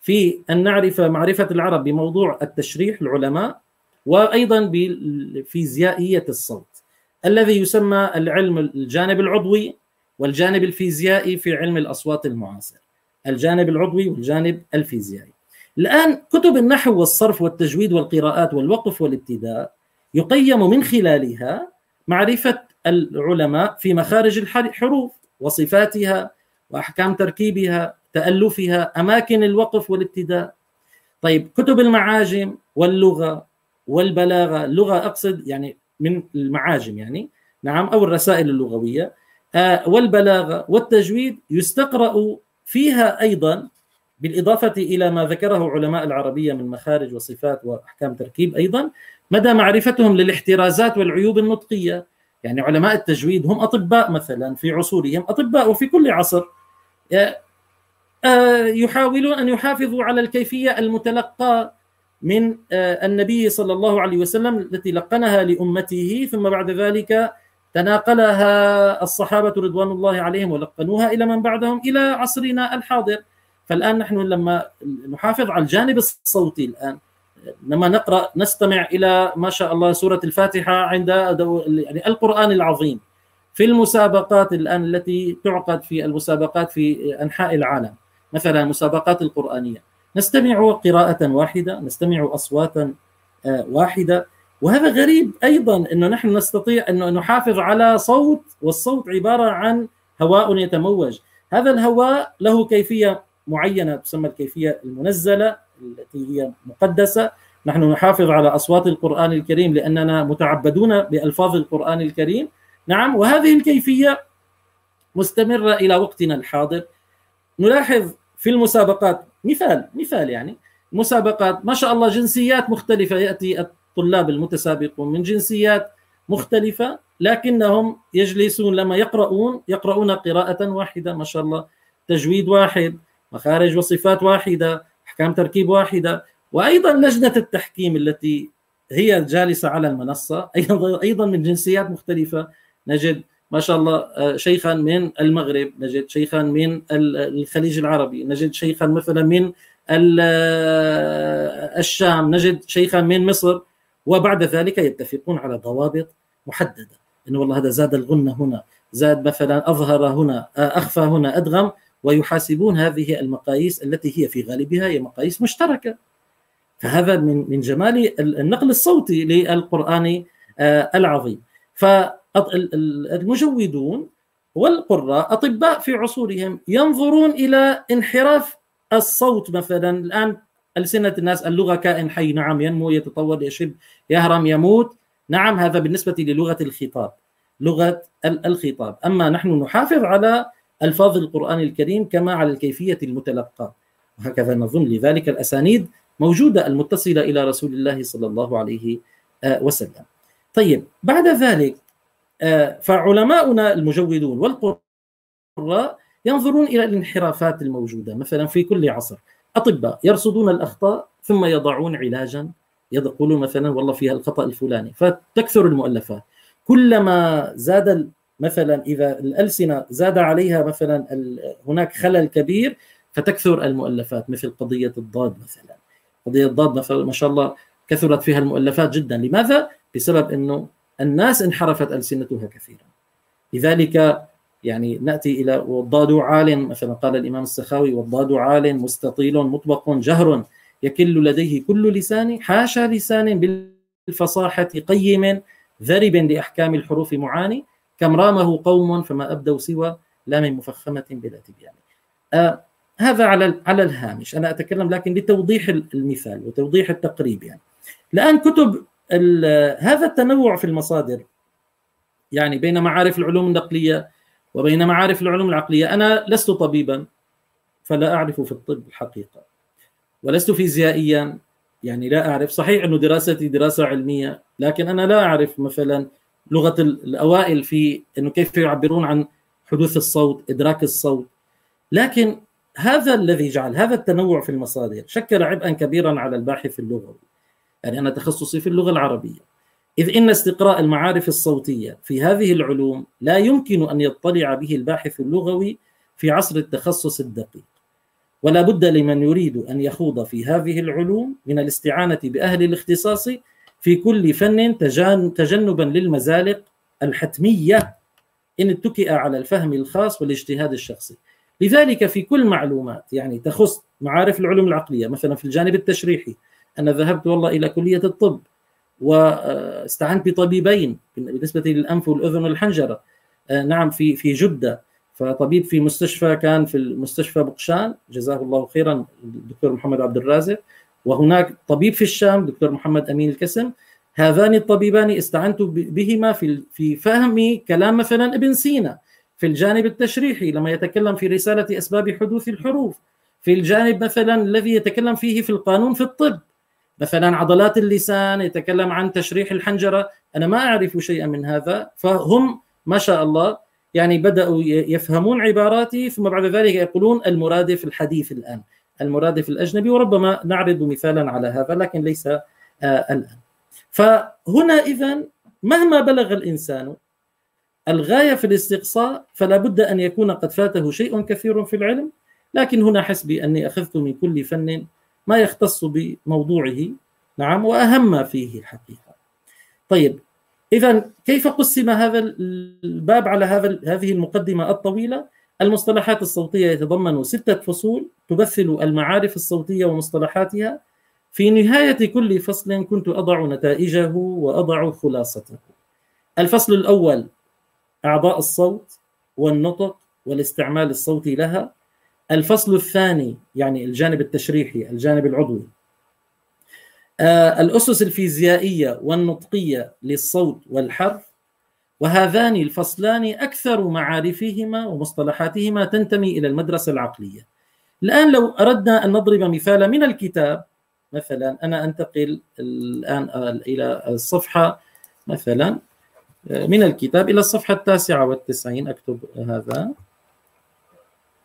في أن نعرف معرفة العرب بموضوع التشريح العلماء وأيضا بفيزيائيه الصوت. الذي يسمى العلم الجانب العضوي. والجانب الفيزيائي في علم الأصوات المعاصر الجانب العضوي والجانب الفيزيائي. الآن كتب النحو والصرف والتجويد والقراءات والوقف والابتداء يقيم من خلالها معرفة العلماء في مخارج الحروف وصفاتها وأحكام تركيبها تألفها أماكن الوقف والابتداء. طيب كتب المعاجم واللغة والبلاغة اللغة أقصد يعني من المعاجم يعني نعم أو الرسائل اللغوية. آه، والبلاغة والتجويد يستقرأ فيها أيضا بالإضافة إلى ما ذكره علماء العربية من مخارج وصفات وأحكام تركيب أيضا مدى معرفتهم للاحترازات والعيوب النطقية. يعني علماء التجويد هم أطباء مثلا في عصورهم أطباء وفي كل عصر. آه، آه، يحاولون أن يحافظوا على الكيفية المتلقاه من آه، النبي صلى الله عليه وسلم التي لقنها لأمته ثم بعد ذلك تناقلها الصحابة رضوان الله عليهم ولقنوها إلى من بعدهم إلى عصرنا الحاضر. فالآن نحن لما نحافظ على الجانب الصوتي الآن لما نقرأ نستمع إلى ما شاء الله سورة الفاتحة عند يعني القرآن العظيم. في المسابقات الآن التي تعقد في المسابقات في أنحاء العالم مثلا المسابقات القرآنية. نستمع قراءة واحدة نستمع أصواتا آه، واحدة. وهذا غريب أيضا إنه نحن نستطيع ان نحافظ على صوت والصوت عبارة عن هواء يتموج. هذا الهواء له كيفية معينة تسمى الكيفية المنزلة التي هي مقدسة. نحن نحافظ على أصوات القرآن الكريم لأننا متعبدون بألفاظ القرآن الكريم. نعم وهذه الكيفية مستمرة إلى وقتنا الحاضر. نلاحظ في المسابقات مثال مثال يعني مسابقات ما شاء الله جنسيات مختلفة. يأتي الطلاب المتسابقون من جنسيات مختلفة لكنهم يجلسون لما يقرؤون يقرؤون قراءة واحدة ما شاء الله تجويد واحد مخارج وصفات واحدة أحكام تركيب واحدة وأيضا لجنة التحكيم التي هي جالسة على المنصة أيضا أيضا من جنسيات مختلفة. نجد ما شاء الله آه، شيخا من المغرب نجد شيخا من الخليج العربي نجد شيخا مثلا من آه، الشام نجد شيخا من مصر. وبعد ذلك يتفقون على ضوابط محددة. انه والله هذا زاد الغنه هنا زاد مثلا أظهر هنا آه، أخفى هنا أدغم ويحاسبون هذه المقاييس التي هي في غالبها هي مقاييس مشتركة. فهذا من من جمال النقل الصوتي للقرآن آه، العظيم. فالمجودون والقراء أطباء في عصورهم ينظرون إلى انحراف الصوت مثلا. الآن ألسنة الناس اللغة كائن حي. نعم ينمو يتطور يشب يهرم يموت. نعم هذا بالنسبة للغة الخطاب لغة الخطاب. أما نحن نحافظ على ألفاظ القرآن الكريم كما على الكيفية المتلقاه وهكذا نظن. لذلك الأسانيد موجودة المتصلة إلى رسول الله صلى الله عليه آه، وسلم. طيب بعد ذلك آه، فعلماؤنا المجودون والقراء ينظرون إلى الانحرافات الموجودة. مثلا في كل عصر أطباء يرصدون الأخطاء ثم يضعون علاجا يقولون مثلا والله فيها الخطأ الفلاني. فتكثر المؤلفات. كلما زاد مثلا إذا الألسنة زاد عليها مثلا هناك خلل كبير فتكثر المؤلفات مثل قضية الضاد مثلا. قضية الضاد مثلا ما شاء الله كثرت فيها المؤلفات جدا. لماذا؟ بسبب إنه الناس انحرفت ألسنتها كثيرا. لذلك يعني نأتي إلى والضاد عال مثلا قال الإمام السخاوي والضاد عال مستطيل مطبق جهر يكل لديه كل لسان حاشا لسان بالفصاحة قيم ذرب لأحكام الحروف معاني كم رامه قوم فما أبدوا سوى لام مفخمة بلا تبيان. آه هذا على على الهامش. أنا أتكلم لكن لتوضيح المثال وتوضيح التقريب يعني. الان كتب هذا التنوع في المصادر يعني بين معارف العلوم النقلية وبين معارف العلوم العقلية. أنا لست طبيبا فلا أعرف في الطب الحقيقة ولست فيزيائيا يعني لا أعرف. صحيح انه دراستي دراسة علمية لكن أنا لا أعرف مثلا لغة الأوائل في إنه كيف يعبرون عن حدوث الصوت إدراك الصوت. لكن هذا الذي جعل هذا التنوع في المصادر شكل عبئا كبيرا على الباحث اللغوي. يعني أنا تخصصي في اللغة العربية. إذ إن استقراء المعارف الصوتية في هذه العلوم لا يمكن أن يطلع به الباحث اللغوي في عصر التخصص الدقيق. ولا بد لمن يريد أن يخوض في هذه العلوم من الاستعانة بأهل الاختصاص في كل فن تجنبا للمزالق الحتمية إن اتكئ على الفهم الخاص والاجتهاد الشخصي. لذلك في كل معلومات يعني تخص معارف العلوم العقلية مثلا في الجانب التشريحي أنا ذهبت والله إلى كلية الطب واستعنت بطبيبين بالنسبة للأنف والأذن والحنجرة. آه، نعم في في جدة. فطبيب في مستشفى كان في المستشفى بقشان. جزاه الله خيرا الدكتور محمد عبد الرازق. وهناك طبيب في الشام دكتور محمد أمين الكسم. هذان الطبيبان استعنت بهما في في فهم كلام مثلا ابن سينا في الجانب التشريحي لما يتكلم في رسالة أسباب حدوث الحروف. في الجانب مثلا الذي يتكلم فيه في القانون في الطب. مثلا عضلات اللسان يتكلم عن تشريح الحنجرة. أنا ما أعرف شيئا من هذا. فهم ما شاء الله يعني بدأوا يفهمون عباراتي ثم بعد ذلك يقولون المرادف الحديث الآن. المرادف الأجنبي وربما نعرض مثالا على هذا لكن ليس آه الآن. فهنا اذا مهما بلغ الإنسان الغاية في الاستقصاء فلا بد أن يكون قد فاته شيء كثير في العلم. لكن هنا حسبي أني أخذت من كل فن ما يختص بموضوعه نعم وأهم ما فيه حقيقه طيب إذا كيف قسم هذا الباب على هذا هذه المقدمة الطويلة؟ المصطلحات الصوتية يتضمن ستة فصول تمثل المعارف الصوتية ومصطلحاتها. في نهاية كل فصل كنت أضع نتائجه وأضع خلاصته. الفصل الأول أعضاء الصوت والنطق والاستعمال الصوتي لها. الفصل الثاني يعني الجانب التشريحي الجانب العضوي. آه الأسس الفيزيائية والنطقية للصوت والحرف وهذان الفصلان أكثر معارفهما ومصطلحاتهما تنتمي إلى المدرسة العقلية. الآن لو أردنا أن نضرب مثالا من الكتاب مثلا أنا أنتقل الآن إلى الصفحة مثلا آه، من الكتاب إلى الصفحة التاسعة والتسعين أكتب هذا.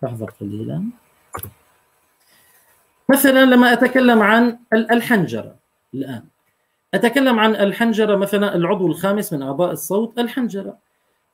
لحظة قليلا. مثلا لما أتكلم عن الحنجرة الآن. أتكلم عن الحنجرة مثلا العضو الخامس من أعضاء الصوت الحنجرة.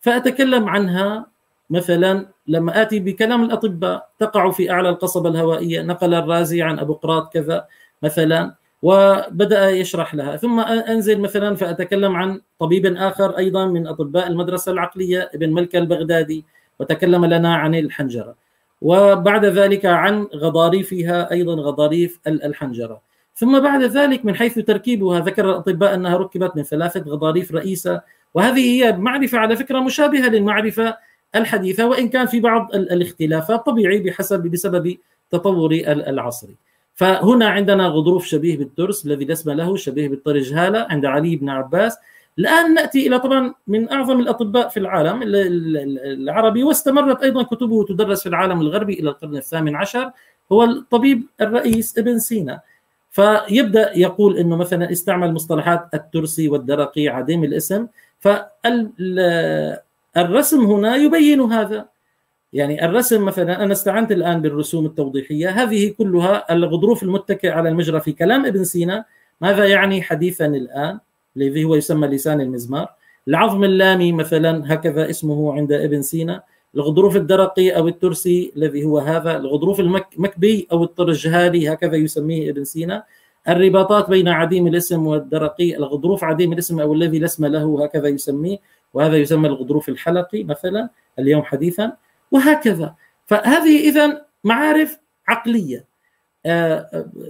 فأتكلم عنها مثلا لما آتي بكلام الأطباء تقع في أعلى القصبة الهوائية نقل الرازي عن أبو قراط كذا مثلا وبدأ يشرح لها. ثم أنزل مثلا فأتكلم عن طبيب آخر أيضا من أطباء المدرسة العقلية ابن ملكة البغدادي وتكلم لنا عن الحنجرة. وبعد ذلك عن غضاريفها أيضا غضاريف الحنجره ثم بعد ذلك من حيث تركيبها ذكر الأطباء أنها ركبت من ثلاثة غضاريف رئيسة وهذه هي معرفة على فكرة مشابهة للمعرفة الحديثة وإن كان في بعض الاختلافات طبيعي بحسب بسبب تطور العصر. فهنا عندنا غضروف شبيه بالترس الذي لا اسم له شبيه بالطرجهالة عند علي بن عباس. الآن نأتي إلى طبعا من أعظم الأطباء في العالم العربي واستمرت أيضا كتبه تدرس في العالم الغربي إلى القرن الثامن عشر هو الطبيب الرئيس ابن سينا. فيبدأ يقول إنه مثلا استعمل مصطلحات الترسي والدرقي عديم الاسم فالرسم هنا يبين هذا. يعني الرسم مثلا أنا استعنت الآن بالرسوم التوضيحية هذه كلها الغضروف المتكئ على المجرى في كلام ابن سينا ماذا يعني حديثا الآن؟ الذي هو يسمى لسان المزمار. العظم اللامي مثلا هكذا اسمه عند ابن سينا. الغضروف الدرقي أو الترسي الذي هو هذا. الغضروف المكبي أو الطرجهالي هكذا يسميه ابن سينا. الرباطات بين عديم الاسم والدرقي. الغضروف عديم الاسم أو الذي لا اسم له هكذا يسميه. وهذا يسمى الغضروف الحلقي مثلا اليوم حديثا. وهكذا. فهذه اذا معارف عقلية.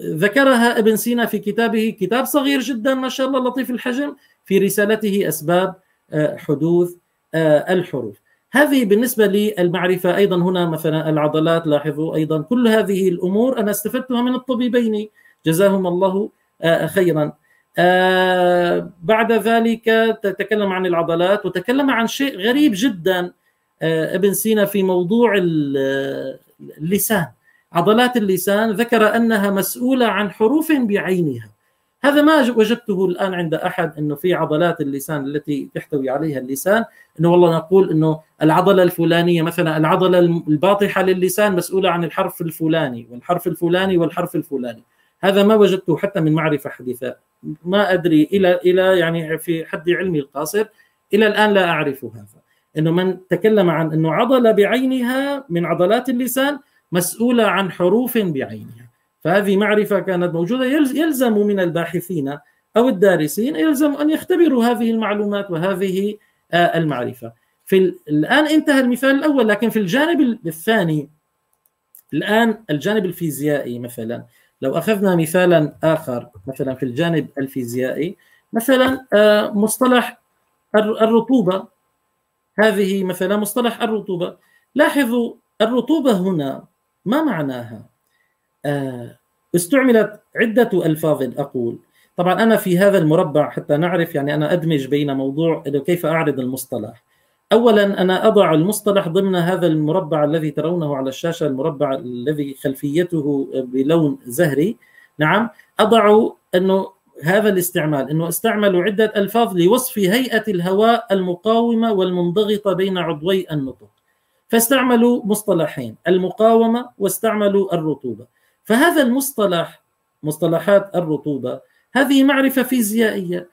ذكرها ابن سينا في كتابه كتاب صغير جدا ما شاء الله لطيف الحجم في رسالته أسباب آه، حدوث آه، الحروف. هذه بالنسبة للمعرفة أيضا هنا مثلا العضلات لاحظوا أيضا كل هذه الأمور أنا استفدتها من الطبيبين. جزاهم الله خيرا. بعد ذلك تكلم عن العضلات وتكلم عن شيء غريب جدا ابن سينا في موضوع اللسان. عضلات اللسان ذكر أنها مسؤولة عن حروف بعينها. هذا ما وجدته الآن عند أحد إنه في عضلات اللسان التي تحتوي عليها اللسان. إنه والله نقول إنه العضلة الفلانية مثلا العضلة الباطحة للسان مسؤولة عن الحرف الفلاني والحرف الفلاني والحرف الفلاني. هذا ما وجدته حتى من معرفة حديثة. ما أدري إلى إلى يعني في حد علمي القاصر. إلى الآن لا أعرف هذا. إنه من تكلم عن إنه عضلة بعينها من عضلات اللسان مسؤولة عن حروف بعينها. فهذه معرفة كانت موجودة يلزم من الباحثين أو الدارسين يلزم أن يختبروا هذه المعلومات وهذه آه، المعرفة. في الآن انتهى المثال الأول لكن في الجانب الثاني الآن الجانب الفيزيائي مثلا. لو أخذنا مثالا آخر مثلا في الجانب الفيزيائي مثلا آه، مصطلح الرطوبة. هذه مثلا مصطلح الرطوبة. لاحظوا الرطوبة هنا. ما معناها؟ آه، استعملت عدة ألفاظ أقول. طبعا أنا في هذا المربع حتى نعرف يعني أنا أدمج بين موضوع كيف أعرض المصطلح. اولا أنا أضع المصطلح ضمن هذا المربع الذي ترونه على الشاشة المربع الذي خلفيته بلون زهري. نعم أضع إنه هذا الاستعمال إنه استعملوا عدة ألفاظ لوصف هيئة الهواء المقاومة والمنضغطة بين عضوي النطق. فاستعملوا مصطلحين المقاومة واستعملوا الرطوبة. فهذا المصطلح مصطلحات الرطوبة هذه معرفة فيزيائية.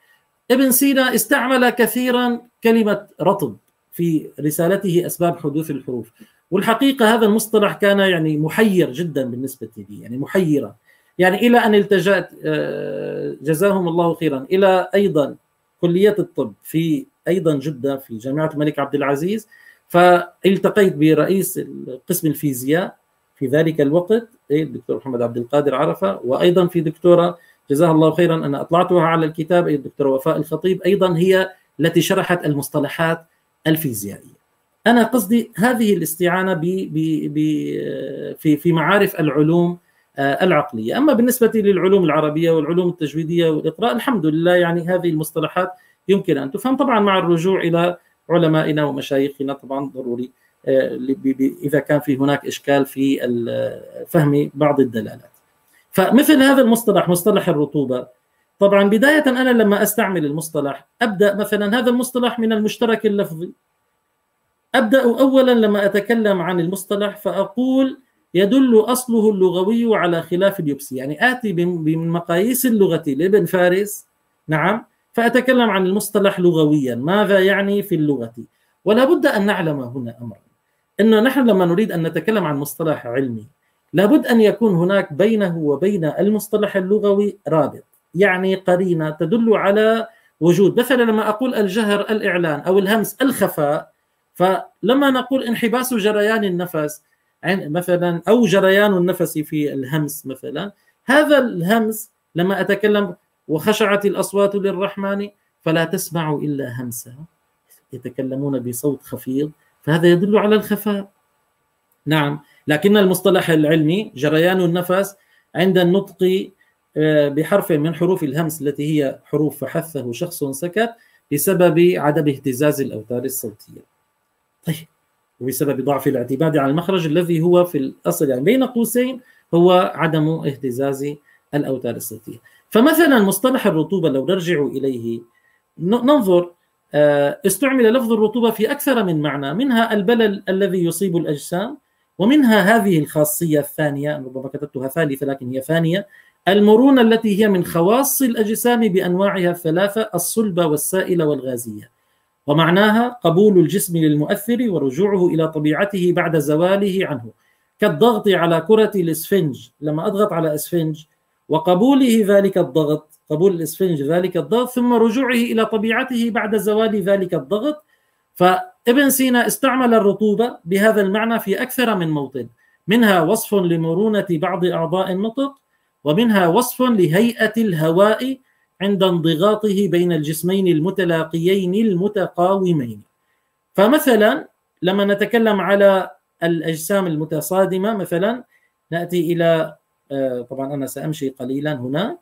ابن سينا استعمل كثيرا كلمة رطب في رسالته أسباب حدوث الحروف. والحقيقة هذا المصطلح كان يعني محير جدا بالنسبة لي يعني محيرا يعني إلى أن التجأت آه، جزاهم الله خيرا إلى أيضا كلية الطب في أيضا جدة في جامعة الملك عبد العزيز. فالتقيت برئيس قسم الفيزياء في ذلك الوقت إيه، الدكتور محمد عبد القادر عرفة وأيضا في دكتورة جزاها الله خيرا أنا أطلعتها على الكتاب الدكتورة وفاء الخطيب أيضا هي التي شرحت المصطلحات الفيزيائية. أنا قصدي هذه الاستعانة ب ب في في معارف العلوم آه، العقلية، أما بالنسبة للعلوم العربية والعلوم التجويدية والإقراء الحمد لله يعني هذه المصطلحات يمكن أن تفهم طبعا مع الرجوع إلى علمائنا ومشايخنا طبعا ضروري. آه، إذا كان في هناك إشكال في فهم بعض الدلالات. فمثل هذا المصطلح مصطلح الرطوبة طبعا بداية أنا لما أستعمل المصطلح أبدأ مثلا هذا المصطلح من المشترك اللفظي. أبدأ أولا لما أتكلم عن المصطلح فأقول يدل أصله اللغوي على خلاف اليبسي يعني آتي بمقاييس اللغة لابن فارس. نعم. فأتكلم عن المصطلح لغويا. ماذا يعني في اللغة؟ ولا بد أن نعلم هنا أمرا. أنه نحن لما نريد أن نتكلم عن مصطلح علمي لابد أن يكون هناك بينه وبين المصطلح اللغوي رابط يعني قرينة تدل على وجود. مثلا لما أقول الجهر الإعلان أو الهمس الخفاء فلما نقول انحباس جريان النفس مثلا أو جريان النفس في الهمس مثلا هذا الهمس لما أتكلم وخشعت الأصوات للرحمن فلا تسمع إلا همسا. يتكلمون بصوت خفيض فهذا يدل على الخفاء. نعم لكن المصطلح العلمي جريان النفس عند النطق آه، بحرف من حروف الهمس التي هي حروف فحثه شخص سكت بسبب عدم اهتزاز الأوتار الصوتية. طيب وبسبب ضعف الاعتماد على المخرج الذي هو في الأصل يعني بين قوسين هو عدم اهتزاز الأوتار الصوتية. فمثلا مصطلح الرطوبة لو نرجع إليه ننظر آه، استعمل لفظ الرطوبة في أكثر من معنى منها البلل الذي يصيب الأجسام ومنها هذه الخاصية الثانية ربما كتبتها ثالثة لكن هي ثانية المرونة التي هي من خواص الأجسام بأنواعها الثلاثة الصلبة والسائلة والغازية. ومعناها قبول الجسم للمؤثر ورجوعه إلى طبيعته بعد زواله عنه. كالضغط على كرة الإسفنج لما أضغط على إسفنج وقبوله ذلك الضغط قبول الإسفنج ذلك الضغط ثم رجوعه إلى طبيعته بعد زوال ذلك الضغط. فابن سينا استعمل الرطوبة بهذا المعنى في أكثر من موطن. منها وصف لمرونة بعض أعضاء النطق ومنها وصف لهيئة الهواء عند انضغاطه بين الجسمين المتلاقيين المتقاومين. فمثلا لما نتكلم على الأجسام المتصادمة مثلا نأتي إلى آه، طبعا أنا سأمشي قليلا هنا.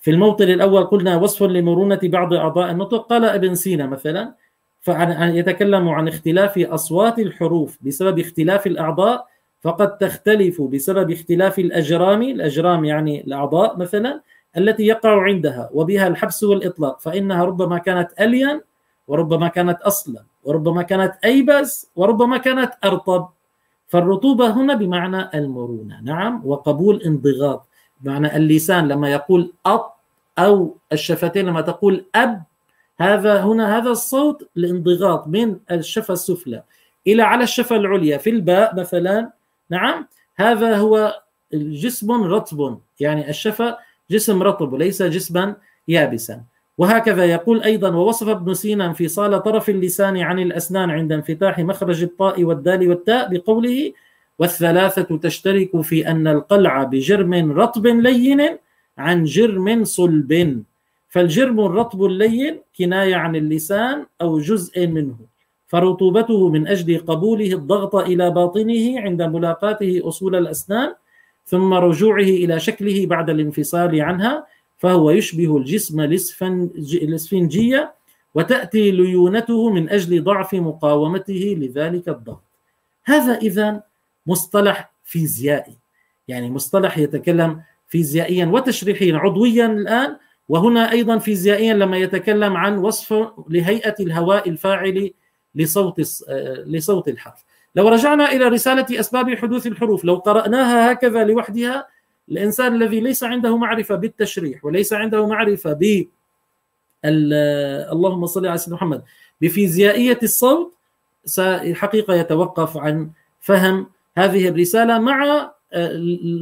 في الموطن الأول قلنا وصف لمرونة بعض أعضاء النطق. قال ابن سينا مثلا فيتكلم عن اختلاف أصوات الحروف بسبب اختلاف الأعضاء فقد تختلف بسبب اختلاف الأجرام. الأجرام يعني الأعضاء مثلا التي يقع عندها وبها الحبس والإطلاق فإنها ربما كانت ألين وربما كانت أصلا وربما كانت أيبس وربما كانت أرطب. فالرطوبة هنا بمعنى المرونة. نعم وقبول انضغاط. بمعنى اللسان لما يقول أط أو الشفتين لما تقول أب هذا هنا هذا الصوت الانضغاط من الشفة السفلى إلى على الشفة العليا. في الباء مثلا نعم هذا هو جسم رطب يعني الشفا جسم رطب وليس جسما يابسا. وهكذا يقول أيضا ووصف ابن سينا انفصال طرف اللسان عن الأسنان عند انفتاح مخرج الطاء والدال والتاء بقوله والثلاثة تشترك في أن القلع بجرم رطب لين عن جرم صلب فالجرم الرطب اللين كناية عن اللسان أو جزء منه فرطوبته من أجل قبوله الضغط إلى باطنه عند ملاقاته أصول الأسنان ثم رجوعه إلى شكله بعد الانفصال عنها فهو يشبه الجسم الاسفنجية وتأتي ليونته من أجل ضعف مقاومته لذلك الضغط. هذا إذا مصطلح فيزيائي. يعني مصطلح يتكلم فيزيائيا وتشريحيا عضويا الآن وهنا أيضا فيزيائيا لما يتكلم عن وصف لهيئة الهواء الفاعل لصوت لصوت الحرف. لو رجعنا إلى رسالة أسباب حدوث الحروف لو قرأناها هكذا لوحدها الإنسان الذي ليس عنده معرفة بالتشريح وليس عنده معرفة ب اللهم صل على سيدنا محمد بفيزيائية الصوت حقيقة يتوقف عن فهم هذه الرسالة مع آه،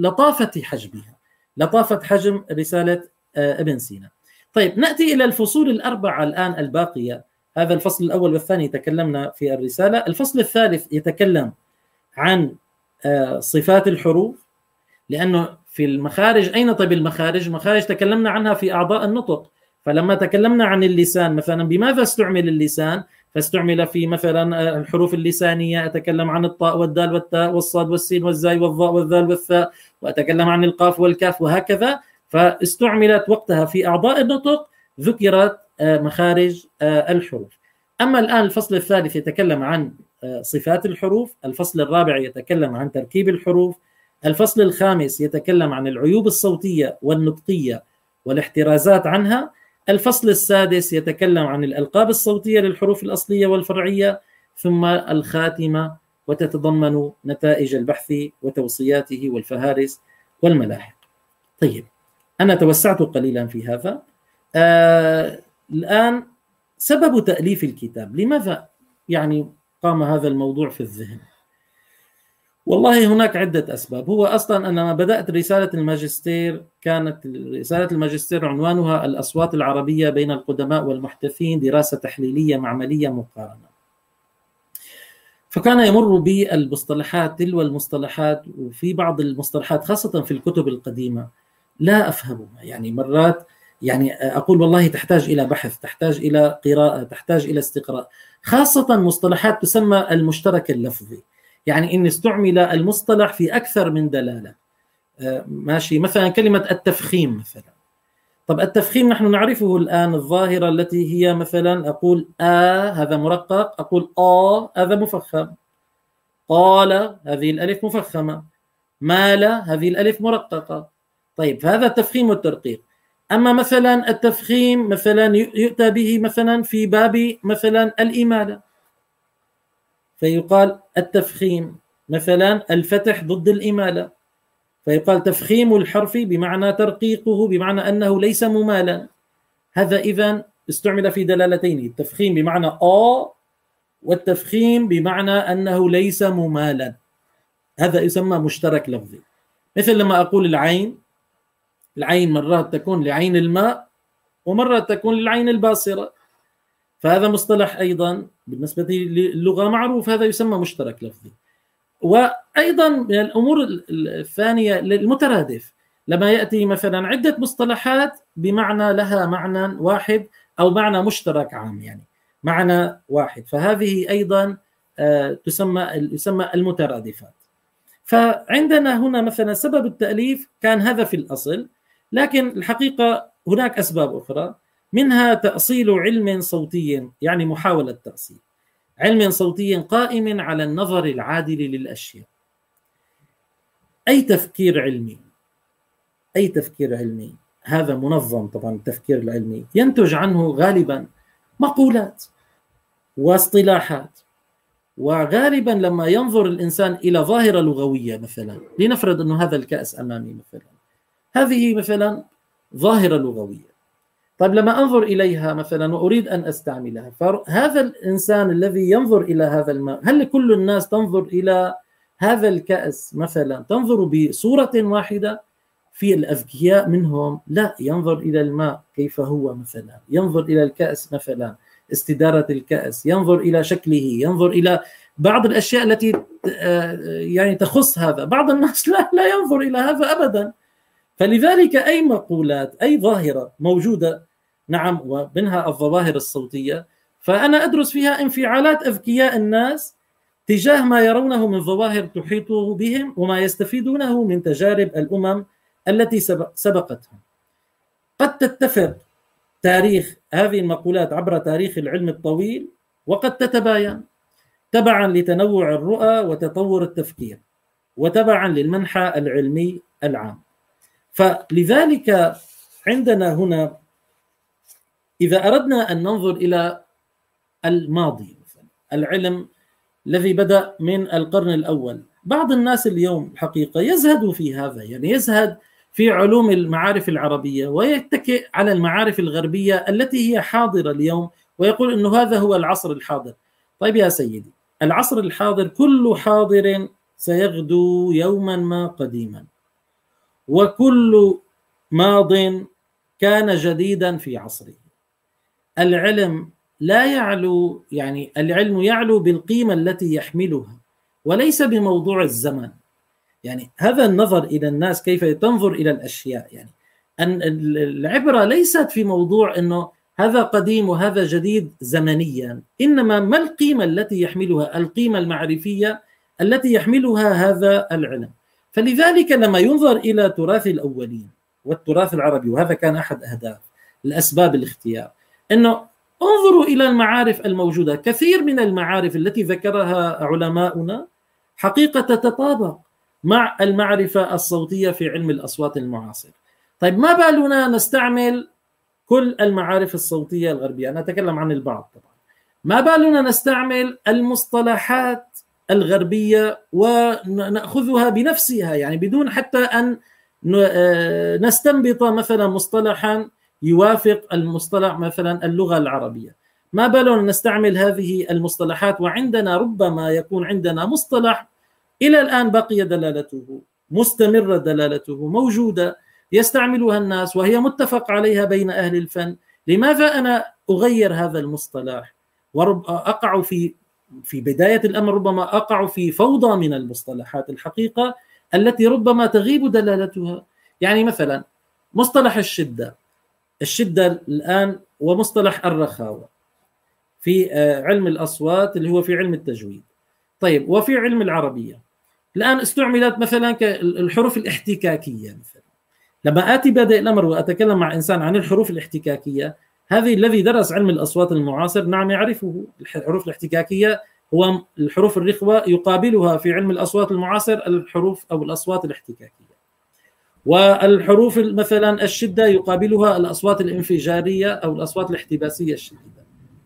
لطافة حجمها لطافة حجم رسالة آه، ابن سينا. طيب نأتي إلى الفصول الأربعة الآن الباقية. هذا الفصل الأول والثاني تكلمنا في الرسالة. الفصل الثالث يتكلم عن آه، صفات الحروف لأنه في المخارج أين طيب المخارج؟ المخارج تكلمنا عنها في أعضاء النطق فلما تكلمنا عن اللسان مثلا بماذا استعمل اللسان؟ فاستعمل في مثلا الحروف اللسانية أتكلم عن الطاء والدال والتاء والصاد والسين والزاي والظاء والذال والثاء وأتكلم عن القاف والكاف وهكذا فاستعملت وقتها في أعضاء النطق ذكرت آه، مخارج آه، الحروف أما الآن الفصل الثالث يتكلم عن آه، صفات الحروف الفصل الرابع يتكلم عن تركيب الحروف الفصل الخامس يتكلم عن العيوب الصوتية والنطقية والاحترازات عنها. الفصل السادس يتكلم عن الألقاب الصوتية للحروف الأصلية والفرعية. ثم الخاتمة وتتضمن نتائج البحث وتوصياته والفهارس والملاحق. طيب أنا توسعت قليلا في هذا. آه الآن سبب تأليف الكتاب. لماذا يعني قام هذا الموضوع في الذهن؟ والله هناك عدة أسباب. هو أصلا أنا بدأت رسالة الماجستير كانت رسالة الماجستير عنوانها الأصوات العربية بين القدماء والمحدثين دراسة تحليلية معملية مقارنة. فكان يمر بي المصطلحات تلو المصطلحات وفي بعض المصطلحات خاصة في الكتب القديمة لا أفهمها. يعني مرات يعني أقول والله تحتاج إلى بحث تحتاج إلى قراءة تحتاج إلى استقراء. خاصة مصطلحات تسمى المشترك اللفظي. يعني إن استعمل المصطلح في أكثر من دلالة. آه، ماشي. مثلا كلمة التفخيم مثلا. طب التفخيم نحن نعرفه الآن الظاهرة التي هي مثلا أقول آ هذا مرقق. أقول آ هذا مفخم. قال هذه الألف مفخمة. مال هذه الألف مرققة. طيب هذا التفخيم والترقيق. أما مثلا التفخيم مثلا يؤتى به مثلا في باب مثلا الإمالة فيقال التفخيم مثلا الفتح ضد الإمالة. فيقال تفخيم الحرف بمعنى ترقيقه بمعنى أنه ليس ممالا. هذا إذا استعمل في دلالتين التفخيم بمعنى آ والتفخيم بمعنى أنه ليس ممالا. هذا يسمى مشترك لفظي. مثل لما أقول العين العين مرات تكون لعين الماء ومرات تكون للعين الباصرة. فهذا مصطلح أيضا بالنسبة للغة معروف هذا يسمى مشترك لفظي. وأيضا من الأمور الثانية المترادف لما يأتي مثلا عدة مصطلحات بمعنى لها معنى واحد أو معنى مشترك عام يعني معنى واحد. فهذه أيضا آه، تسمى يسمى المترادفات. فعندنا هنا مثلا سبب التأليف كان هذا في الأصل لكن الحقيقة هناك أسباب أخرى. منها تأصيل علم صوتي يعني محاولة تأصيل. علم صوتي قائم على النظر العادل للأشياء. أي تفكير علمي؟ أي تفكير علمي؟ هذا منظم طبعا التفكير العلمي. ينتج عنه غالبا مقولات واصطلاحات. وغالبا لما ينظر الإنسان إلى ظاهرة لغوية مثلا لنفرض أنه هذا الكأس أمامي مثلا. هذه مثلا ظاهرة لغوية. طيب لما أنظر إليها مثلا وأريد أن أستعملها فهذا الإنسان الذي ينظر إلى هذا الماء هل كل الناس تنظر إلى هذا الكأس مثلا؟ تنظر بصورة واحدة في الأذكياء منهم لا ينظر إلى الماء كيف هو مثلا ينظر إلى الكأس مثلا استدارة الكأس ينظر إلى شكله ينظر إلى بعض الأشياء التي آه، يعني تخص هذا. بعض الناس [LAUGHS] لا, لا ينظر إلى هذا أبدا. فلذلك أي مقولات أي ظاهرة موجودة نعم ومنها الظواهر الصوتية. فأنا أدرس فيها انفعالات أذكياء الناس تجاه ما يرونه من ظواهر تحيط بهم وما يستفيدونه من تجارب الأمم التي سبقتهم. قد تتفق تاريخ هذه المقولات عبر تاريخ العلم الطويل وقد تتباين. تبعا لتنوع الرؤى وتطور التفكير وتبعا للمنحى العلمي العام. فلذلك عندنا هنا إذا أردنا أن ننظر إلى الماضي العلم الذي بدأ من القرن الأول بعض الناس اليوم حقيقه يزهد في هذا يعني يزهد في علوم المعارف العربية ويتكئ على المعارف الغربية التي هي حاضرة اليوم ويقول إنه هذا هو العصر الحاضر. طيب يا سيدي العصر الحاضر كل حاضر سيغدو يوما ما قديما وكل ماض كان جديدا في عصره. العلم لا يعلو يعني العلم يعلو بالقيمة التي يحملها وليس بموضوع الزمن. يعني هذا النظر إلى الناس كيف تنظر إلى الأشياء. يعني أن العبرة ليست في موضوع إنه هذا قديم وهذا جديد زمنيا. إنما ما القيمة التي يحملها؟ القيمة المعرفية التي يحملها هذا العلم. فلذلك لما ينظر إلى تراث الأولين والتراث العربي وهذا كان أحد أهداف الأسباب الاختيار. إنه انظروا إلى المعارف الموجودة. كثير من المعارف التي ذكرها علماؤنا حقيقة تتطابق مع المعرفة الصوتية في علم الأصوات المعاصر طيب ما بالنا نستعمل كل المعارف الصوتية الغربية؟ أنا أتكلم عن البعض طبعا. ما بالنا نستعمل المصطلحات الغربية ونأخذها بنفسها؟ يعني بدون حتى أن آه، نستنبط مثلا مصطلحا يوافق المصطلح مثلا اللغة العربية. ما بالنا نستعمل هذه المصطلحات وعندنا ربما يكون عندنا مصطلح إلى الآن بقي دلالته مستمرة دلالته موجودة يستعملها الناس وهي متفق عليها بين أهل الفن. لماذا أنا أغير هذا المصطلح؟ واقع في في بداية الأمر ربما أقع في فوضى من المصطلحات الحقيقة التي ربما تغيب دلالتها. يعني مثلا مصطلح الشدة. الشدة الآن ومصطلح الرخاوة في آه، علم الأصوات اللي هو في علم التجويد. طيب وفي علم العربية. الآن استعملت مثلا كالحروف الاحتكاكية مثلا. لما آتي بادئ الأمر وأتكلم مع إنسان عن الحروف الاحتكاكية هذه الذي درس علم الأصوات المعاصر نعم يعرفه. الحروف الاحتكاكية هو الحروف الرخوة يقابلها في علم الأصوات المعاصر الحروف أو الأصوات الاحتكاكية. والحروف مثلا الشدة يقابلها الأصوات الإنفجارية أو الأصوات الاحتباسية الشديدة.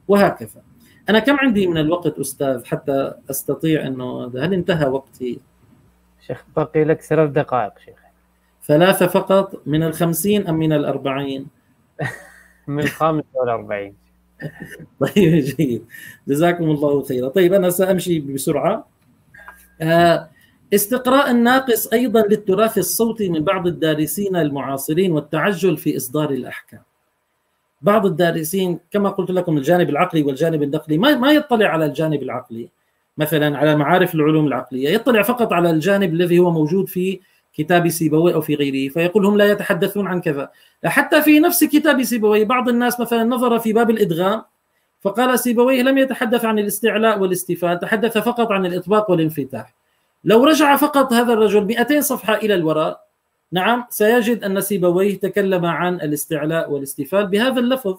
وهكذا. أنا كم عندي من الوقت أستاذ حتى أستطيع إنه هل انتهى وقتي؟ شيخ بقي لك ثلاث دقائق شيخ. ثلاثة فقط؟ من الخمسين أم من الأربعين؟ [LAUGHS] من الخامس والأربعين [LAUGHS] طيب جيد. جزاكم الله خيرا. طيب أنا سأمشي بسرعة. آه، استقراء الناقص أيضا للتراث الصوتي من بعض الدارسين المعاصرين والتعجل في إصدار الأحكام. بعض الدارسين كما قلت لكم الجانب العقلي والجانب النقلي ما ما يطلع على الجانب العقلي. مثلا على معارف العلوم العقلية يطلع فقط على الجانب الذي هو موجود في كتاب سيبوي أو في غيره فيقول هم لا يتحدثون عن كذا. حتى في نفس كتاب سيبوي بعض الناس مثلا نظر في باب الإدغام فقال سيبويه لم يتحدث عن الاستعلاء والاستفاد تحدث فقط عن الإطباق والانفتاح. لو رجع فقط هذا الرجل 200 صفحة إلى الوراء نعم سيجد أن سيبويه تكلم عن الاستعلاء والاستفال بهذا اللفظ.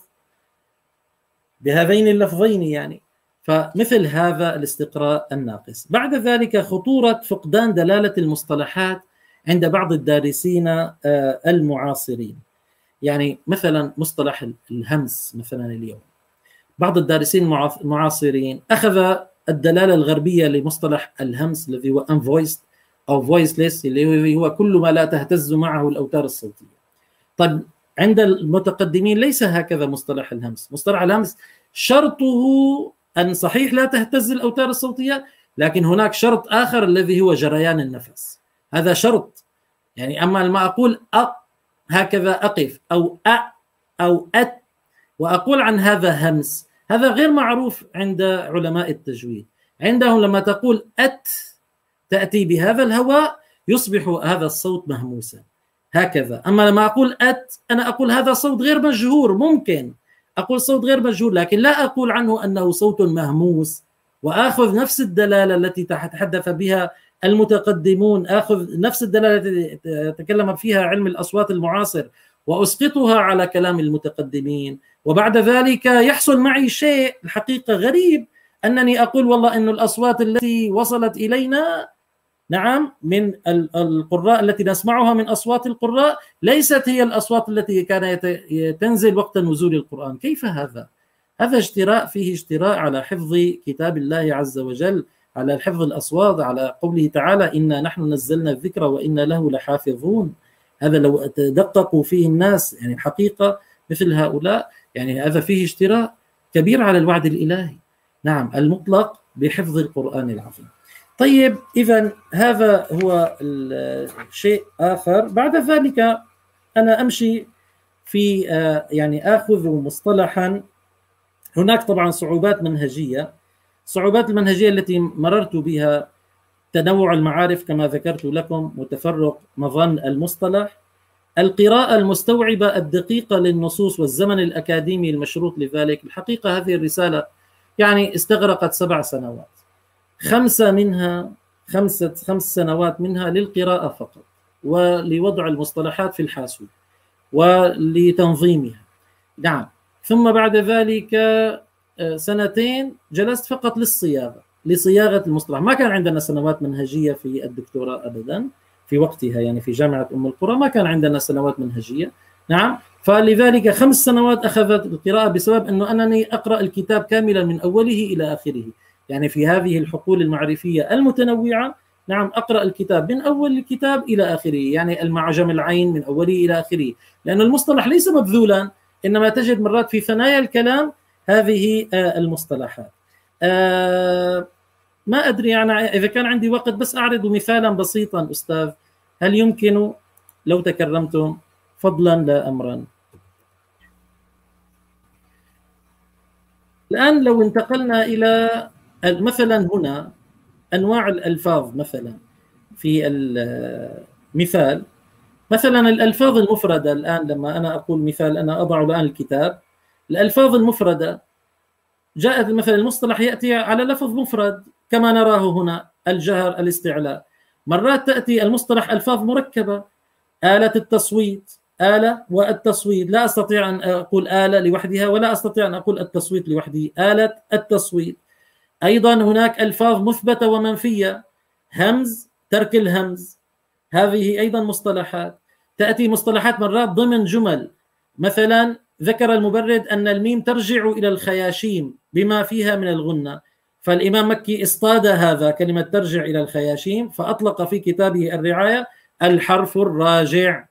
بهذين اللفظين يعني. فمثل هذا الاستقراء الناقص. بعد ذلك خطورة فقدان دلالة المصطلحات عند بعض الدارسين آه، المعاصرين. يعني مثلا مصطلح الهمس مثلا اليوم. بعض الدارسين المعاصرين أخذ الدلالة الغربية لمصطلح الهمس الذي هو انفويست أو فويسليس اللي هو كل ما لا تهتز معه الأوتار الصوتية. طيب عند المتقدمين ليس هكذا مصطلح الهمس، مصطلح الهمس شرطه أن صحيح لا تهتز الأوتار الصوتية لكن هناك شرط آخر الذي هو جريان النفس. هذا شرط يعني أما لما أقول أ هكذا أقف أو أ أو أت وأقول عن هذا همس هذا غير معروف عند علماء التجويد. عندهم لما تقول أت تأتي بهذا الهواء يصبح هذا الصوت مهموسا. هكذا. أما لما أقول أت أنا أقول هذا صوت غير مجهور ممكن. أقول صوت غير مجهول لكن لا أقول عنه أنه صوت مهموس. وآخذ نفس الدلالة التي تحدث بها المتقدمون. آخذ نفس الدلالة التي تكلم فيها علم الأصوات المعاصر. وأسقطها على كلام المتقدمين وبعد ذلك يحصل معي شيء الحقيقة غريب أنني أقول والله انه الأصوات التي وصلت إلينا نعم من القراء التي نسمعها من أصوات القراء ليست هي الأصوات التي كانت تنزل وقت نزول القرآن، كيف هذا؟ هذا اجتراء فيه اجتراء على حفظ كتاب الله عز وجل، على حفظ الأصوات، على قوله تعالى إنا نحن نزلنا الذكر وإنا له لحافظون. هذا لو تدققوا فيه الناس يعني الحقيقة مثل هؤلاء يعني هذا فيه اجتراء كبير على الوعد الإلهي. نعم المطلق بحفظ القرآن العظيم. طيب اذا هذا هو الشيء آخر بعد ذلك أنا أمشي في آه، يعني آخذ مصطلحا هناك طبعا صعوبات منهجية صعوبات المنهجية التي مررت بها تنوع المعارف كما ذكرت لكم وتفرق مظن المصطلح. القراءة المستوعبة الدقيقة للنصوص والزمن الأكاديمي المشروط لذلك. الحقيقة هذه الرسالة يعني استغرقت سبع سنوات. خمسة منها خمسة خمس سنوات منها للقراءة فقط ولوضع المصطلحات في الحاسوب ولتنظيمها. نعم. ثم بعد ذلك آه، سنتين جلست فقط للصياغة. لصياغة المصطلح. ما كان عندنا سنوات منهجية في الدكتوراه أبدا في وقتها يعني في جامعة أم القرى ما كان عندنا سنوات منهجية. نعم فلذلك خمس سنوات أخذت القراءة بسبب أنه أنني أقرأ الكتاب كاملا من أوله إلى آخره. يعني في هذه الحقول المعرفية المتنوعة نعم أقرأ الكتاب من أول الكتاب إلى آخره يعني المعجم العين من أوله إلى آخره. لأن المصطلح ليس مبذولا إنما تجد مرات في ثنايا الكلام هذه آه، المصطلحات. آه، ما أدري يعني إذا كان عندي وقت بس أعرض مثالا بسيطا أستاذ هل يمكن لو تكرمتم فضلا لا أمرا؟ الآن لو انتقلنا إلى مثلا هنا أنواع الألفاظ مثلا في المثال مثلا الألفاظ المفردة الآن لما أنا أقول مثال أنا أضع الآن الكتاب. الألفاظ المفردة جاءت مثلا المصطلح يأتي على لفظ مفرد. كما نراه هنا الجهر الاستعلاء. مرات تأتي المصطلح ألفاظ مركبة آلة التصويت آلة والتصويت. لا أستطيع أن أقول آلة لوحدها ولا أستطيع أن أقول التصويت لوحده. آلة التصويت. أيضا هناك ألفاظ مثبتة ومنفية. همز ترك الهمز. هذه أيضا مصطلحات. تأتي مصطلحات مرات ضمن جمل. مثلا ذكر المبرد أن الميم ترجع إلى الخياشيم بما فيها من الغنة. فالإمام مكي اصطاد هذا كلمة ترجع إلى الخياشيم فأطلق في كتابه الرعاية الحرف الراجع.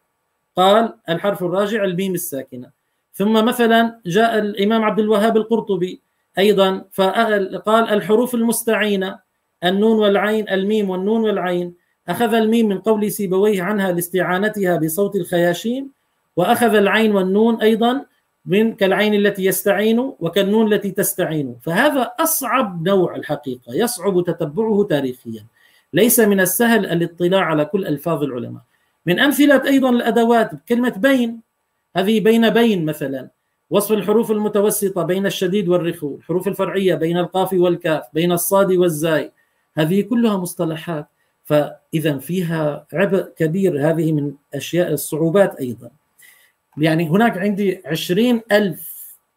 قال الحرف الراجع الميم الساكنة. ثم مثلا جاء الإمام عبد الوهاب القرطبي أيضا فقال الحروف المستعينة النون والعين الميم والنون والعين. أخذ الميم من قول سيبويه عنها لاستعانتها بصوت الخياشيم وأخذ العين والنون أيضا من كالعين التي يستعين وكالنون التي تستعين. فهذا أصعب نوع الحقيقة يصعب تتبعه تاريخيا. ليس من السهل الاطلاع على كل ألفاظ العلماء. من أمثلة أيضا الأدوات كلمة بين. هذه بين بين مثلا. وصف الحروف المتوسطة بين الشديد والرخو الحروف الفرعية بين القاف والكاف بين الصاد والزاي. هذه كلها مصطلحات. فإذا فيها عبء كبير هذه من أشياء الصعوبات أيضا. يعني هناك عندي عشرين ألف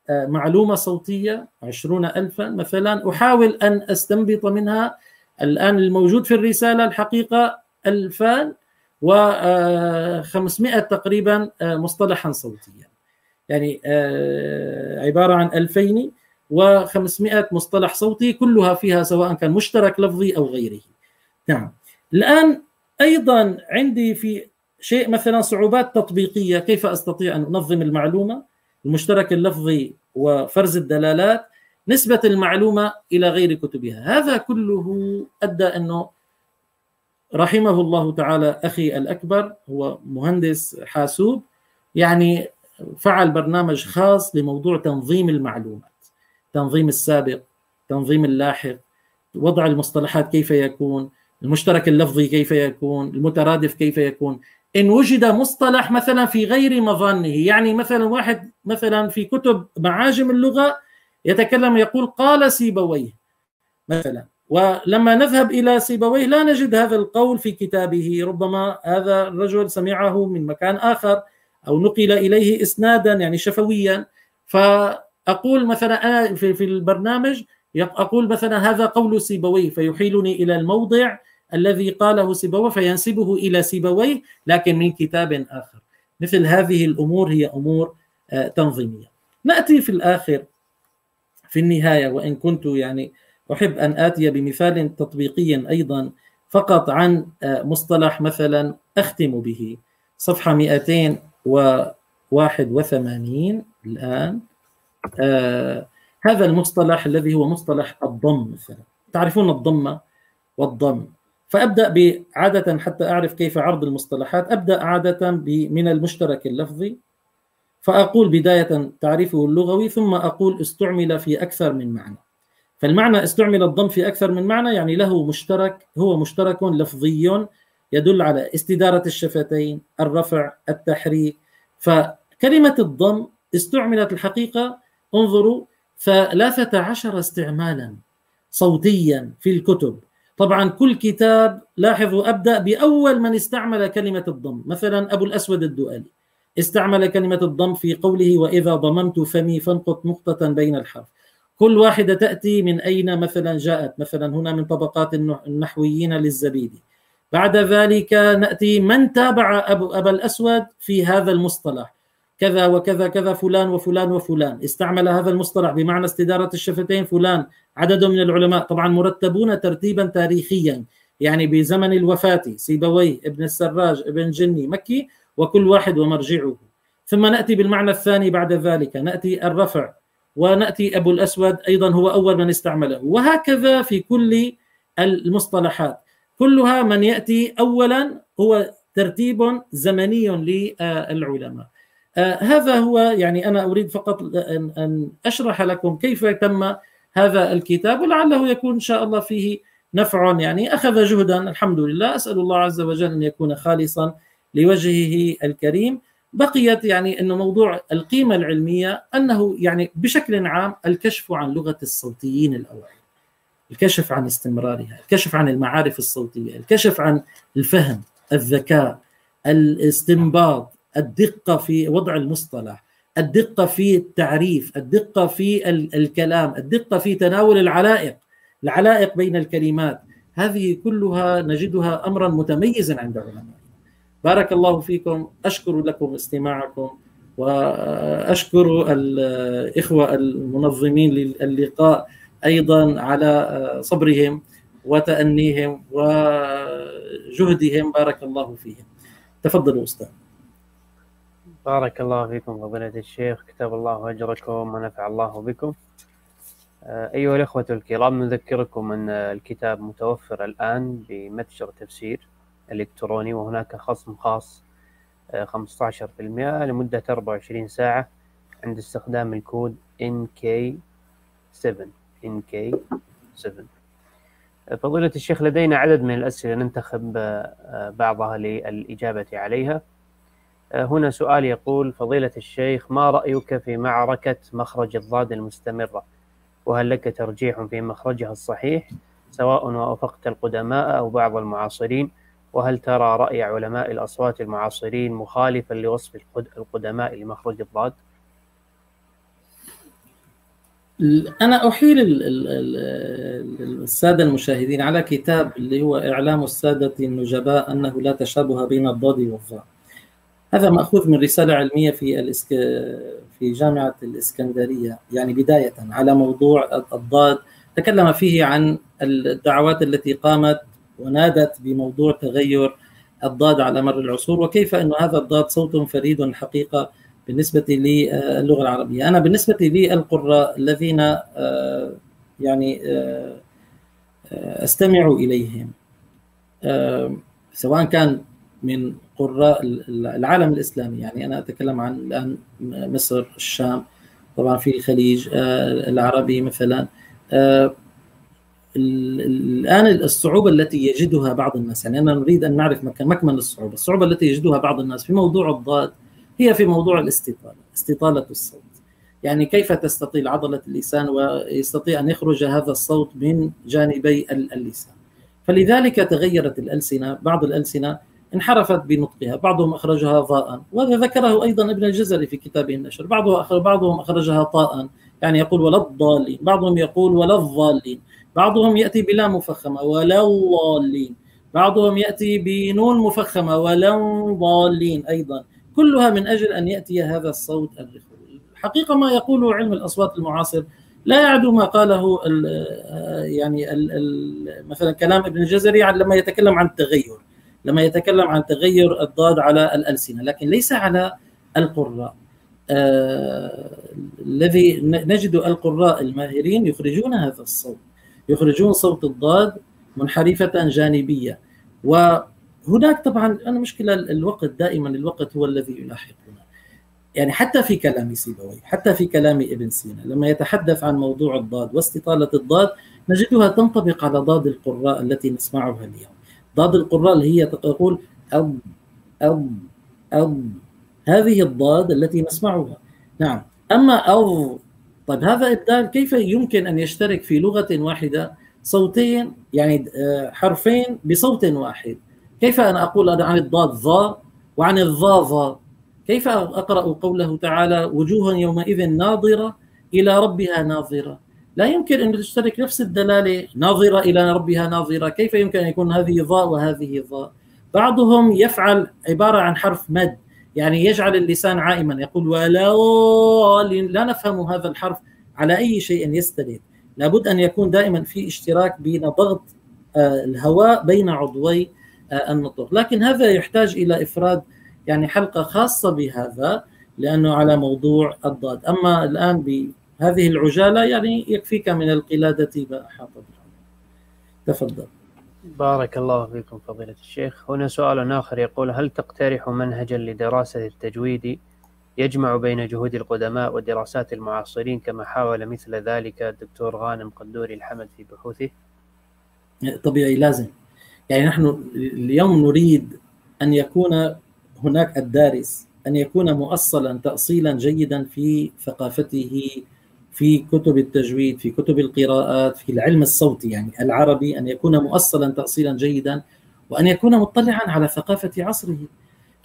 آه، معلومة صوتية عشرون ألفا مثلا أحاول أن أستنبط منها الآن الموجود في الرسالة الحقيقة ألفان وخمسمائة تقريبا آه، مصطلحا صوتيا. يعني آه، عبارة عن 2500 مصطلح صوتي كلها فيها سواء كان مشترك لفظي أو غيره. نعم. الآن أيضا عندي في شيء مثلا صعوبات تطبيقية كيف أستطيع أن أنظم المعلومة؟ المشترك اللفظي وفرز الدلالات نسبة المعلومة إلى غير كتبها. هذا كله أدى أنه رحمه الله تعالى أخي الأكبر هو مهندس حاسوب يعني فعل برنامج خاص لموضوع تنظيم المعلومات تنظيم السابق تنظيم اللاحق وضع المصطلحات كيف يكون المشترك اللفظي كيف يكون المترادف كيف يكون. إن وجد مصطلح مثلا في غير مظانه يعني مثلا واحد مثلا في كتب معاجم اللغة يتكلم يقول قال سيبويه مثلا. ولما نذهب إلى سيبويه لا نجد هذا القول في كتابه ربما هذا الرجل سمعه من مكان آخر أو نقل إليه إسنادا يعني شفويا. فأقول مثلا أنا في, البرنامج أقول مثلا هذا قول سيبويه فيحيلني إلى الموضع الذي قاله سيبويه فينسبه إلى سيبويه لكن من كتاب آخر. مثل هذه الأمور هي أمور آه، تنظيمية. نأتي في الآخر في النهاية وإن كنت يعني أحب أن آتي بمثال تطبيقي أيضا فقط عن آه، مصطلح مثلا أختم به. صفحة 281 الآن. آه هذا المصطلح الذي هو مصطلح الضم مثلا. تعرفون الضمة والضم؟ فأبدأ بعادة حتى أعرف كيف عرض المصطلحات. أبدأ عادة من المشترك اللفظي فأقول بداية تعريفه اللغوي ثم أقول استعمل في أكثر من معنى. فالمعنى استعمل الضم في أكثر من معنى يعني له مشترك هو مشترك لفظي يدل على استدارة الشفتين الرفع التحريك. فكلمة الضم استعملت الحقيقة انظروا ثلاثة عشر استعمالا صوتيا في الكتب. طبعا كل كتاب لاحظوا أبدأ بأول من استعمل كلمة الضم. مثلا أبو الأسود الدؤلي. استعمل كلمة الضم في قوله وإذا ضممت فمي فانقط نقطة بين الحرف. كل واحدة تأتي من أين مثلا جاءت؟ مثلا هنا من طبقات النحويين للزبيدي. بعد ذلك نأتي من تابع أبو أبا الأسود في هذا المصطلح. كذا وكذا كذا فلان وفلان وفلان. استعمل هذا المصطلح بمعنى استدارة الشفتين فلان. عدد من العلماء طبعا مرتبون ترتيبا تاريخيا. يعني بزمن الوفاة سيبويه ابن السراج ابن جني مكي وكل واحد ومرجعه. ثم نأتي بالمعنى الثاني بعد ذلك. نأتي الرفع ونأتي أبو الأسود أيضا هو أول من استعمله. وهكذا في كل المصطلحات. كلها من يأتي أولا هو ترتيب زمني للعلماء. هذا هو يعني أنا أريد فقط أن أشرح لكم كيف تم هذا الكتاب ولعله يكون إن شاء الله فيه نفع يعني. أخذ جهدا الحمد لله. أسأل الله عز وجل أن يكون خالصا لوجهه الكريم. بقيت يعني إنه موضوع القيمة العلمية أنه يعني بشكل عام الكشف عن لغة الصوتيين الاوائل الكشف عن استمرارها الكشف عن المعارف الصوتية الكشف عن الفهم الذكاء الاستنباط الدقة في وضع المصطلح الدقة في التعريف الدقة في الكلام الدقة في تناول العلائق العلائق بين الكلمات. هذه كلها نجدها امرا متميزا عند العلماء. بارك الله فيكم أشكر لكم استماعكم وأشكر الإخوة المنظمين للقاء أيضا على صبرهم وتأنيهم وجهدهم. بارك الله فيهم. تفضلوا أستاذ. بارك الله فيكم فضيلة الشيخ. كتب الله أجركم ونفع الله بكم. أيها الأخوة الكرام نذكركم أن الكتاب متوفر الآن بمتجر تفسير الإلكتروني وهناك خصم خاص 15% آه، لمدة 24 ساعة عند استخدام الكود NK7 NK7 فضيلة الشيخ لدينا عدد من الأسئلة ننتخب آه، بعضها للإجابة عليها. آه، هنا سؤال يقول فضيلة الشيخ ما رأيك في معركة مخرج الضاد المستمرة؟ وهل لك ترجيح في مخرجها الصحيح؟ سواء وافقت القدماء أو بعض المعاصرين وهل ترى رأي علماء الأصوات المعاصرين مخالفا لوصف القدماء لمخرج الضاد؟ أنا أحيل السادة المشاهدين على كتاب اللي هو إعلام السادة النجباء أنه لا تشابه بين الضاد والظاء هذا مأخوذ من رسالة علمية في الإسك... في جامعة الإسكندرية. يعني بداية على موضوع الضاد. تكلم فيه عن الدعوات التي قامت ونادت بموضوع تغير الضاد على مر العصور وكيف أن هذا الضاد صوت فريد حقيقة بالنسبة للغة العربية. أنا بالنسبة لي القراء الذين آه، يعني آه، أستمع إليهم آه، سواء كان من قراء العالم الإسلامي يعني أنا أتكلم عن الآن مصر الشام طبعا في الخليج العربي مثلا الآن الصعوبة التي يجدها بعض الناس يعني أنا نريد أن نعرف مكمن الصعوبة، الصعوبة التي يجدها بعض الناس في موضوع الضاد هي في موضوع الاستطاله، استطاله الصوت. يعني كيف تستطيل عضلة اللسان ويستطيع أن يخرج هذا الصوت من جانبي اللسان. فلذلك تغيرت الألسنة، بعض الألسنة انحرفت بنطقها، بعضهم أخرجها ضاء، وهذا ذكره أيضا ابن الجزري في كتابه النشر، بعضهم أخرجها طاء، يعني يقول ولا الضالين، بعضهم يقول ولا الضالين، بعضهم يأتي بلا مفخمة ولا ضالين بعضهم يأتي بنون مفخمة ولا ضالين أيضا كلها من أجل أن يأتي هذا الصوت الرخوي. الحقيقة ما يقوله علم الأصوات المعاصر لا يعدو ما قاله ال يعني ال ال مثلا كلام ابن الجزري لما يتكلم عن التغير. لما يتكلم عن تغير الضاد على الألسنة لكن ليس على القراء. آه الذي نجد القراء الماهرين يخرجون هذا الصوت يخرجون صوت الضاد منحرفة جانبية. وهناك طبعا أنا مشكلة الوقت دائما الوقت هو الذي يلاحقنا. يعني حتى في كلام سيبوي حتى في كلام ابن سينا لما يتحدث عن موضوع الضاد واستطالة الضاد نجدها تنطبق على ضاد القراء التي نسمعها اليوم. ضاد القراء اللي هي تقول أب أب أب هذه الضاد التي نسمعها. نعم. أما أو طيب هذا إبدال كيف يمكن أن يشترك في لغة واحدة صوتين يعني آه، حرفين بصوت واحد؟ كيف أنا أقول عن الضاد ضا وعن الضا ضا كيف أقرأ قوله تعالى وجوه يومئذ ناظرة إلى ربها ناظرة؟ لا يمكن أن تشترك نفس الدلالة ناظرة إلى ربها ناظرة. كيف يمكن أن يكون هذه ضاء وهذه ضاء بعضهم يفعل عبارة عن حرف مد يعني يجعل اللسان عائما يقول ولا لا نفهم هذا الحرف على أي شيء يستند لابد أن يكون دائما في اشتراك بين ضغط آه، الهواء بين عضوي آه، النطق. لكن هذا يحتاج إلى إفراد يعني حلقة خاصة بهذا لأنه على موضوع الضاد. أما الآن بهذه العجالة يعني يكفيك من القلادة ما أحاط تفضل. بارك الله فيكم فضيلة الشيخ. هنا سؤال آخر يقول هل تقترح منهجا لدراسة التجويد يجمع بين جهود القدماء ودراسات المعاصرين كما حاول مثل ذلك الدكتور غانم قدوري الحمد في بحوثه؟ طبيعي لازم. يعني نحن اليوم نريد أن يكون هناك الدارس أن يكون مؤصلا تأصيلا جيدا في ثقافته في كتب التجويد في كتب القراءات في العلم الصوتي يعني العربي أن يكون مؤصلا تأصيلا جيدا وأن يكون مطلعا على ثقافة عصره.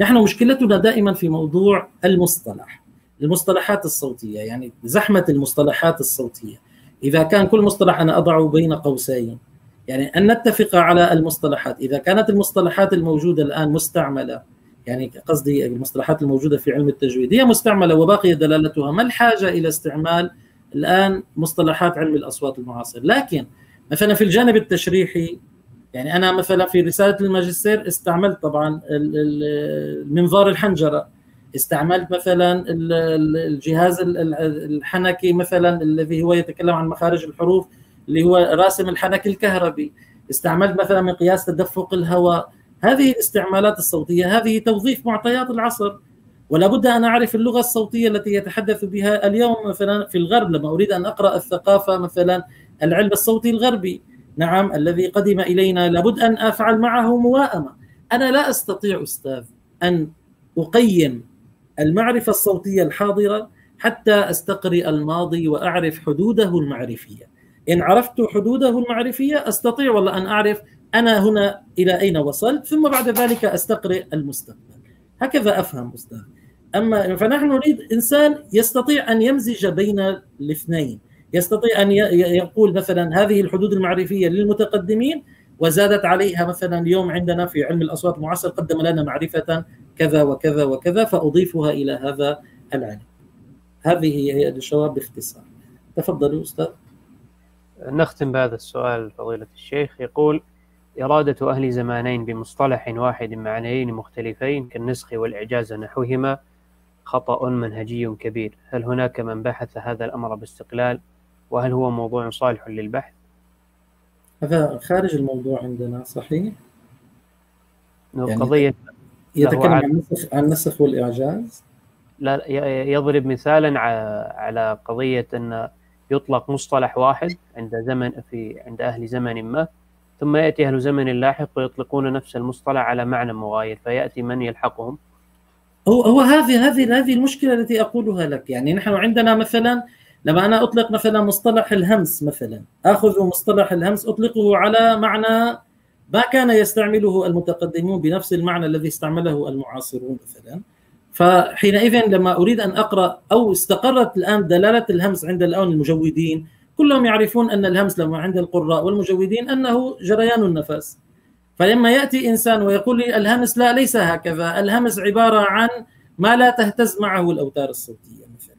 نحن مشكلتنا دائما في موضوع المصطلح المصطلحات الصوتية يعني زحمة المصطلحات الصوتية. إذا كان كل مصطلح أنا أضعه بين قوسين يعني أن نتفق على المصطلحات. إذا كانت المصطلحات الموجودة الآن مستعملة يعني قصدي المصطلحات الموجودة في علم التجويد هي مستعملة وباقية دلالتها ما الحاجة إلى استعمال الآن مصطلحات علم الأصوات المعاصر. لكن مثلا في الجانب التشريحي يعني أنا مثلا في رسالة الماجستير استعملت طبعا المنظار الحنجرة. استعملت مثلا الجهاز الحنكي مثلا الذي هو يتكلم عن مخارج الحروف اللي هو راسم الحنك الكهربي. استعملت مثلا مقياس تدفق الهواء. هذه الاستعمالات الصوتية هذه توظيف معطيات العصر. ولا بد أن أعرف اللغة الصوتية التي يتحدث بها اليوم. مثلا في الغرب لما أريد أن أقرأ الثقافة مثلا العلم الصوتي الغربي. نعم الذي قدم إلينا لابد أن أفعل معه موائمه أنا لا أستطيع أستاذ أن أقيم المعرفة الصوتية الحاضرة حتى أستقرئ الماضي وأعرف حدوده المعرفية. إن عرفت حدوده المعرفية أستطيع والله أن أعرف أنا هنا إلى أين وصلت ثم بعد ذلك أستقرئ المستقبل. هكذا أفهم أستاذ. أما فنحن نريد إنسان يستطيع أن يمزج بين الاثنين. يستطيع أن يقول مثلا هذه الحدود المعرفية للمتقدمين وزادت عليها مثلا اليوم عندنا في علم الأصوات المعاصر قدم لنا معرفة كذا وكذا وكذا فأضيفها إلى هذا العلم هذه هي الجواب باختصار. تفضلوا أستاذ. نختم بهذا السؤال فضيلة الشيخ. يقول إرادة أهل زمانين بمصطلح واحد معنيين مختلفين كالنسخ والإعجاز نحوهما خطأ منهجي كبير. هل هناك من بحث هذا الأمر باستقلال؟ وهل هو موضوع صالح للبحث؟ هذا خارج الموضوع عندنا صحيح؟ يعني قضية يتكلم عن النسخ عن النسخ والإعجاز؟ لا يضرب مثالا على قضية أن يطلق مصطلح واحد عند زمن في عند أهل زمن ما. ثم يأتي أهل زمن لاحق ويطلقون نفس المصطلح على معنى مغاير فيأتي من يلحقهم؟ هو هو هذه هذه هذه المشكلة التي أقولها لك. يعني نحن عندنا مثلا لما أنا أطلق مثلا مصطلح الهمس مثلا آخذ مصطلح الهمس أطلقه على معنى ما كان يستعمله المتقدمون بنفس المعنى الذي استعمله المعاصرون مثلا. فحينئذ لما أريد أن أقرأ أو استقرت الآن دلالة الهمس عند الان المجودين كلهم يعرفون أن الهمس لما عند القراء والمجودين أنه جريان النفس. فلما يأتي إنسان ويقول لي الهمس لا ليس هكذا. الهمس عبارة عن ما لا تهتز معه الأوتار الصوتية مثلا.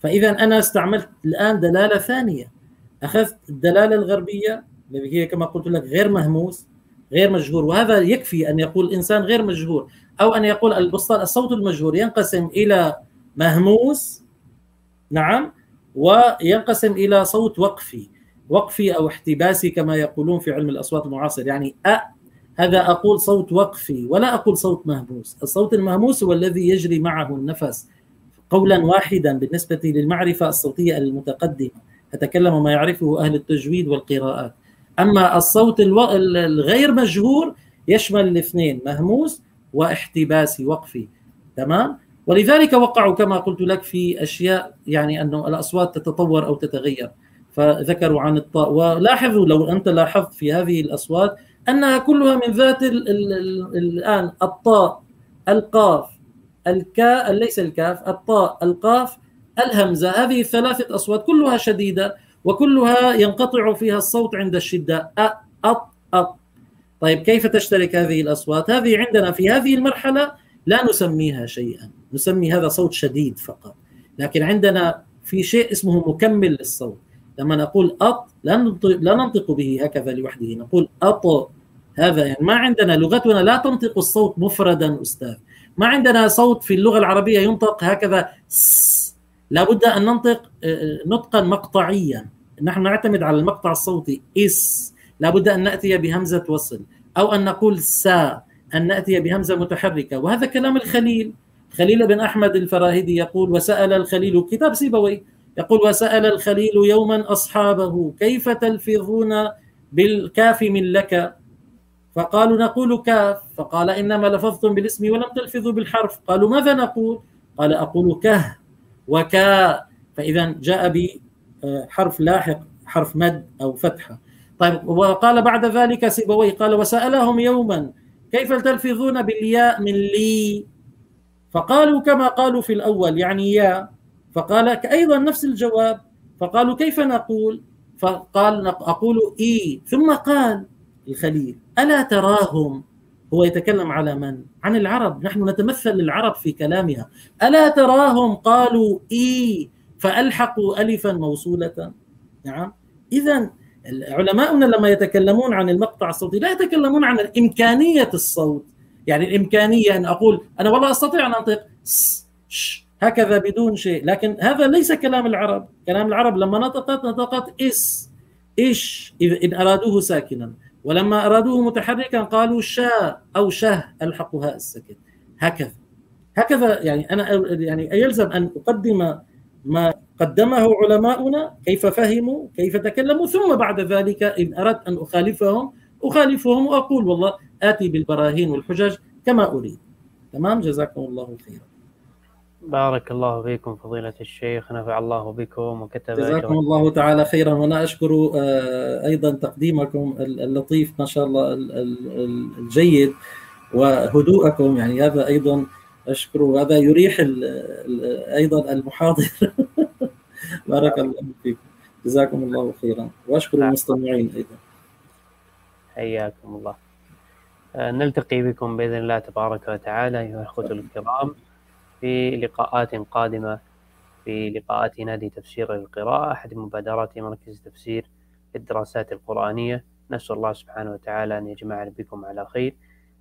فاذا أنا استعملت الآن دلالة ثانية. أخذت الدلالة الغربية التي هي كما قلت لك غير مهموس غير مجهور. وهذا يكفي أن يقول الانسان غير مجهور أو أن يقول الصوت المجهور ينقسم إلى مهموس. نعم. وينقسم إلى صوت وقفي وقفي أو احتباسي كما يقولون في علم الأصوات المعاصر. يعني أ هذا أقول صوت وقفي ولا أقول صوت مهموس. الصوت المهموس هو الذي يجري معه النفس قولا واحدا بالنسبة للمعرفة الصوتية المتقدمة. أتكلم ما يعرفه أهل التجويد والقراءات. أما الصوت الغير مجهور يشمل الاثنين مهموس واحتباسي وقفي. تمام؟ ولذلك وقعوا كما قلت لك في أشياء يعني انه الأصوات تتطور أو تتغير. فذكروا عن الطاء ولاحظوا لو أنت لاحظت في هذه الأصوات أنها كلها من ذات ال ال ال الآن الطاء القاف الكاء ليس الكاف الطاء القاف الهمزة هذه الثلاثه أصوات كلها شديدة وكلها ينقطع فيها الصوت عند الشدة. أ أط أط. طيب كيف تشترك هذه الأصوات؟ هذه عندنا في هذه المرحلة لا نسميها شيئا، نسمي هذا صوت شديد فقط، لكن عندنا في شيء اسمه مكمل للصوت، لما نقول أط لا ننطق, لا ننطق به هكذا لوحده، نقول أط هذا يعني ما عندنا لغتنا لا تنطق الصوت مفردا أستاذ، ما عندنا صوت في اللغة العربية ينطق هكذا لابد أن ننطق نطقا مقطعيا، نحن نعتمد على المقطع الصوتي إس. لابد أن نأتي بهمزة وصل أو أن نقول سا أن نأتي بهمزة متحركة. وهذا كلام الخليل. خليل بن أحمد الفراهيدي يقول وسأل الخليل كتاب سيبوي يقول وسأل الخليل يوما أصحابه كيف تلفظون بالكاف من لك؟ فقالوا نقول كاف. فقال إنما لفظتم بالاسم ولم تلفظوا بالحرف. قالوا ماذا نقول؟ قال أقول كه وكا فاذا جاء بحرف لاحق حرف مد أو فتحة. طيب وقال بعد ذلك سيبويه قال وسألهم يوما كيف تلفظون بالياء من لي؟ فقالوا كما قالوا في الأول يعني يا. فقال أيضا نفس الجواب. فقالوا كيف نقول؟ فقال أقول إي. ثم قال الخليل ألا تراهم؟ هو يتكلم على من؟ عن العرب. نحن نتمثل العرب في كلامها. ألا تراهم؟ قالوا إي. فألحقوا ألفا موصولة. نعم. إذا علماؤنا لما يتكلمون عن المقطع الصوتي لا يتكلمون عن إمكانية الصوت. يعني الإمكانية أن أقول أنا والله أستطيع أن أنطق هكذا بدون شيء لكن هذا ليس كلام العرب. كلام العرب لما نطقت نطقت إس إيش إن أرادوه ساكنا. ولما أرادوه متحركا قالوا شاء أو شه ألحقها السكن هكذا. هكذا يعني أنا يعني يلزم أن أقدم ما قدمه علماؤنا كيف فهموا كيف تكلموا ثم بعد ذلك إن أردت أن أخالفهم أخالفهم وأقول والله آتي بالبراهين والحجج كما أريد. تمام؟ جزاكم الله خيرا. بارك الله فيكم فضيلة الشيخ نفع الله بكم وكتب جزاكم الله تعالى خيرا. وأنا أشكر أيضا تقديمكم اللطيف ما شاء الله الجيد وهدوءكم. يعني هذا أيضا أشكر هذا يريح أيضا المحاضر. [LAUGHS] بارك الله فيكم. جزاكم الله خيرا. وأشكر المستمعين أيضا. حياكم الله. نلتقي بكم بإذن الله تبارك وتعالى أيها الأخوة الكرام في لقاءات قادمة في لقاءات نادي تفسير القراءة أحد مبادرات مركز تفسير الدراسات القرآنية. نسأل الله سبحانه وتعالى أن يجمعنا بكم على خير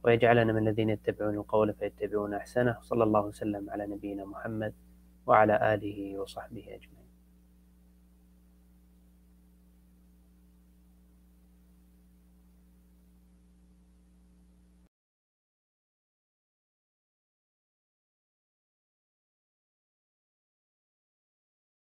ويجعلنا من الذين يتبعون القول فيتبعون أحسنه. صلى الله وسلم على نبينا محمد وعلى آله وصحبه أجمعين.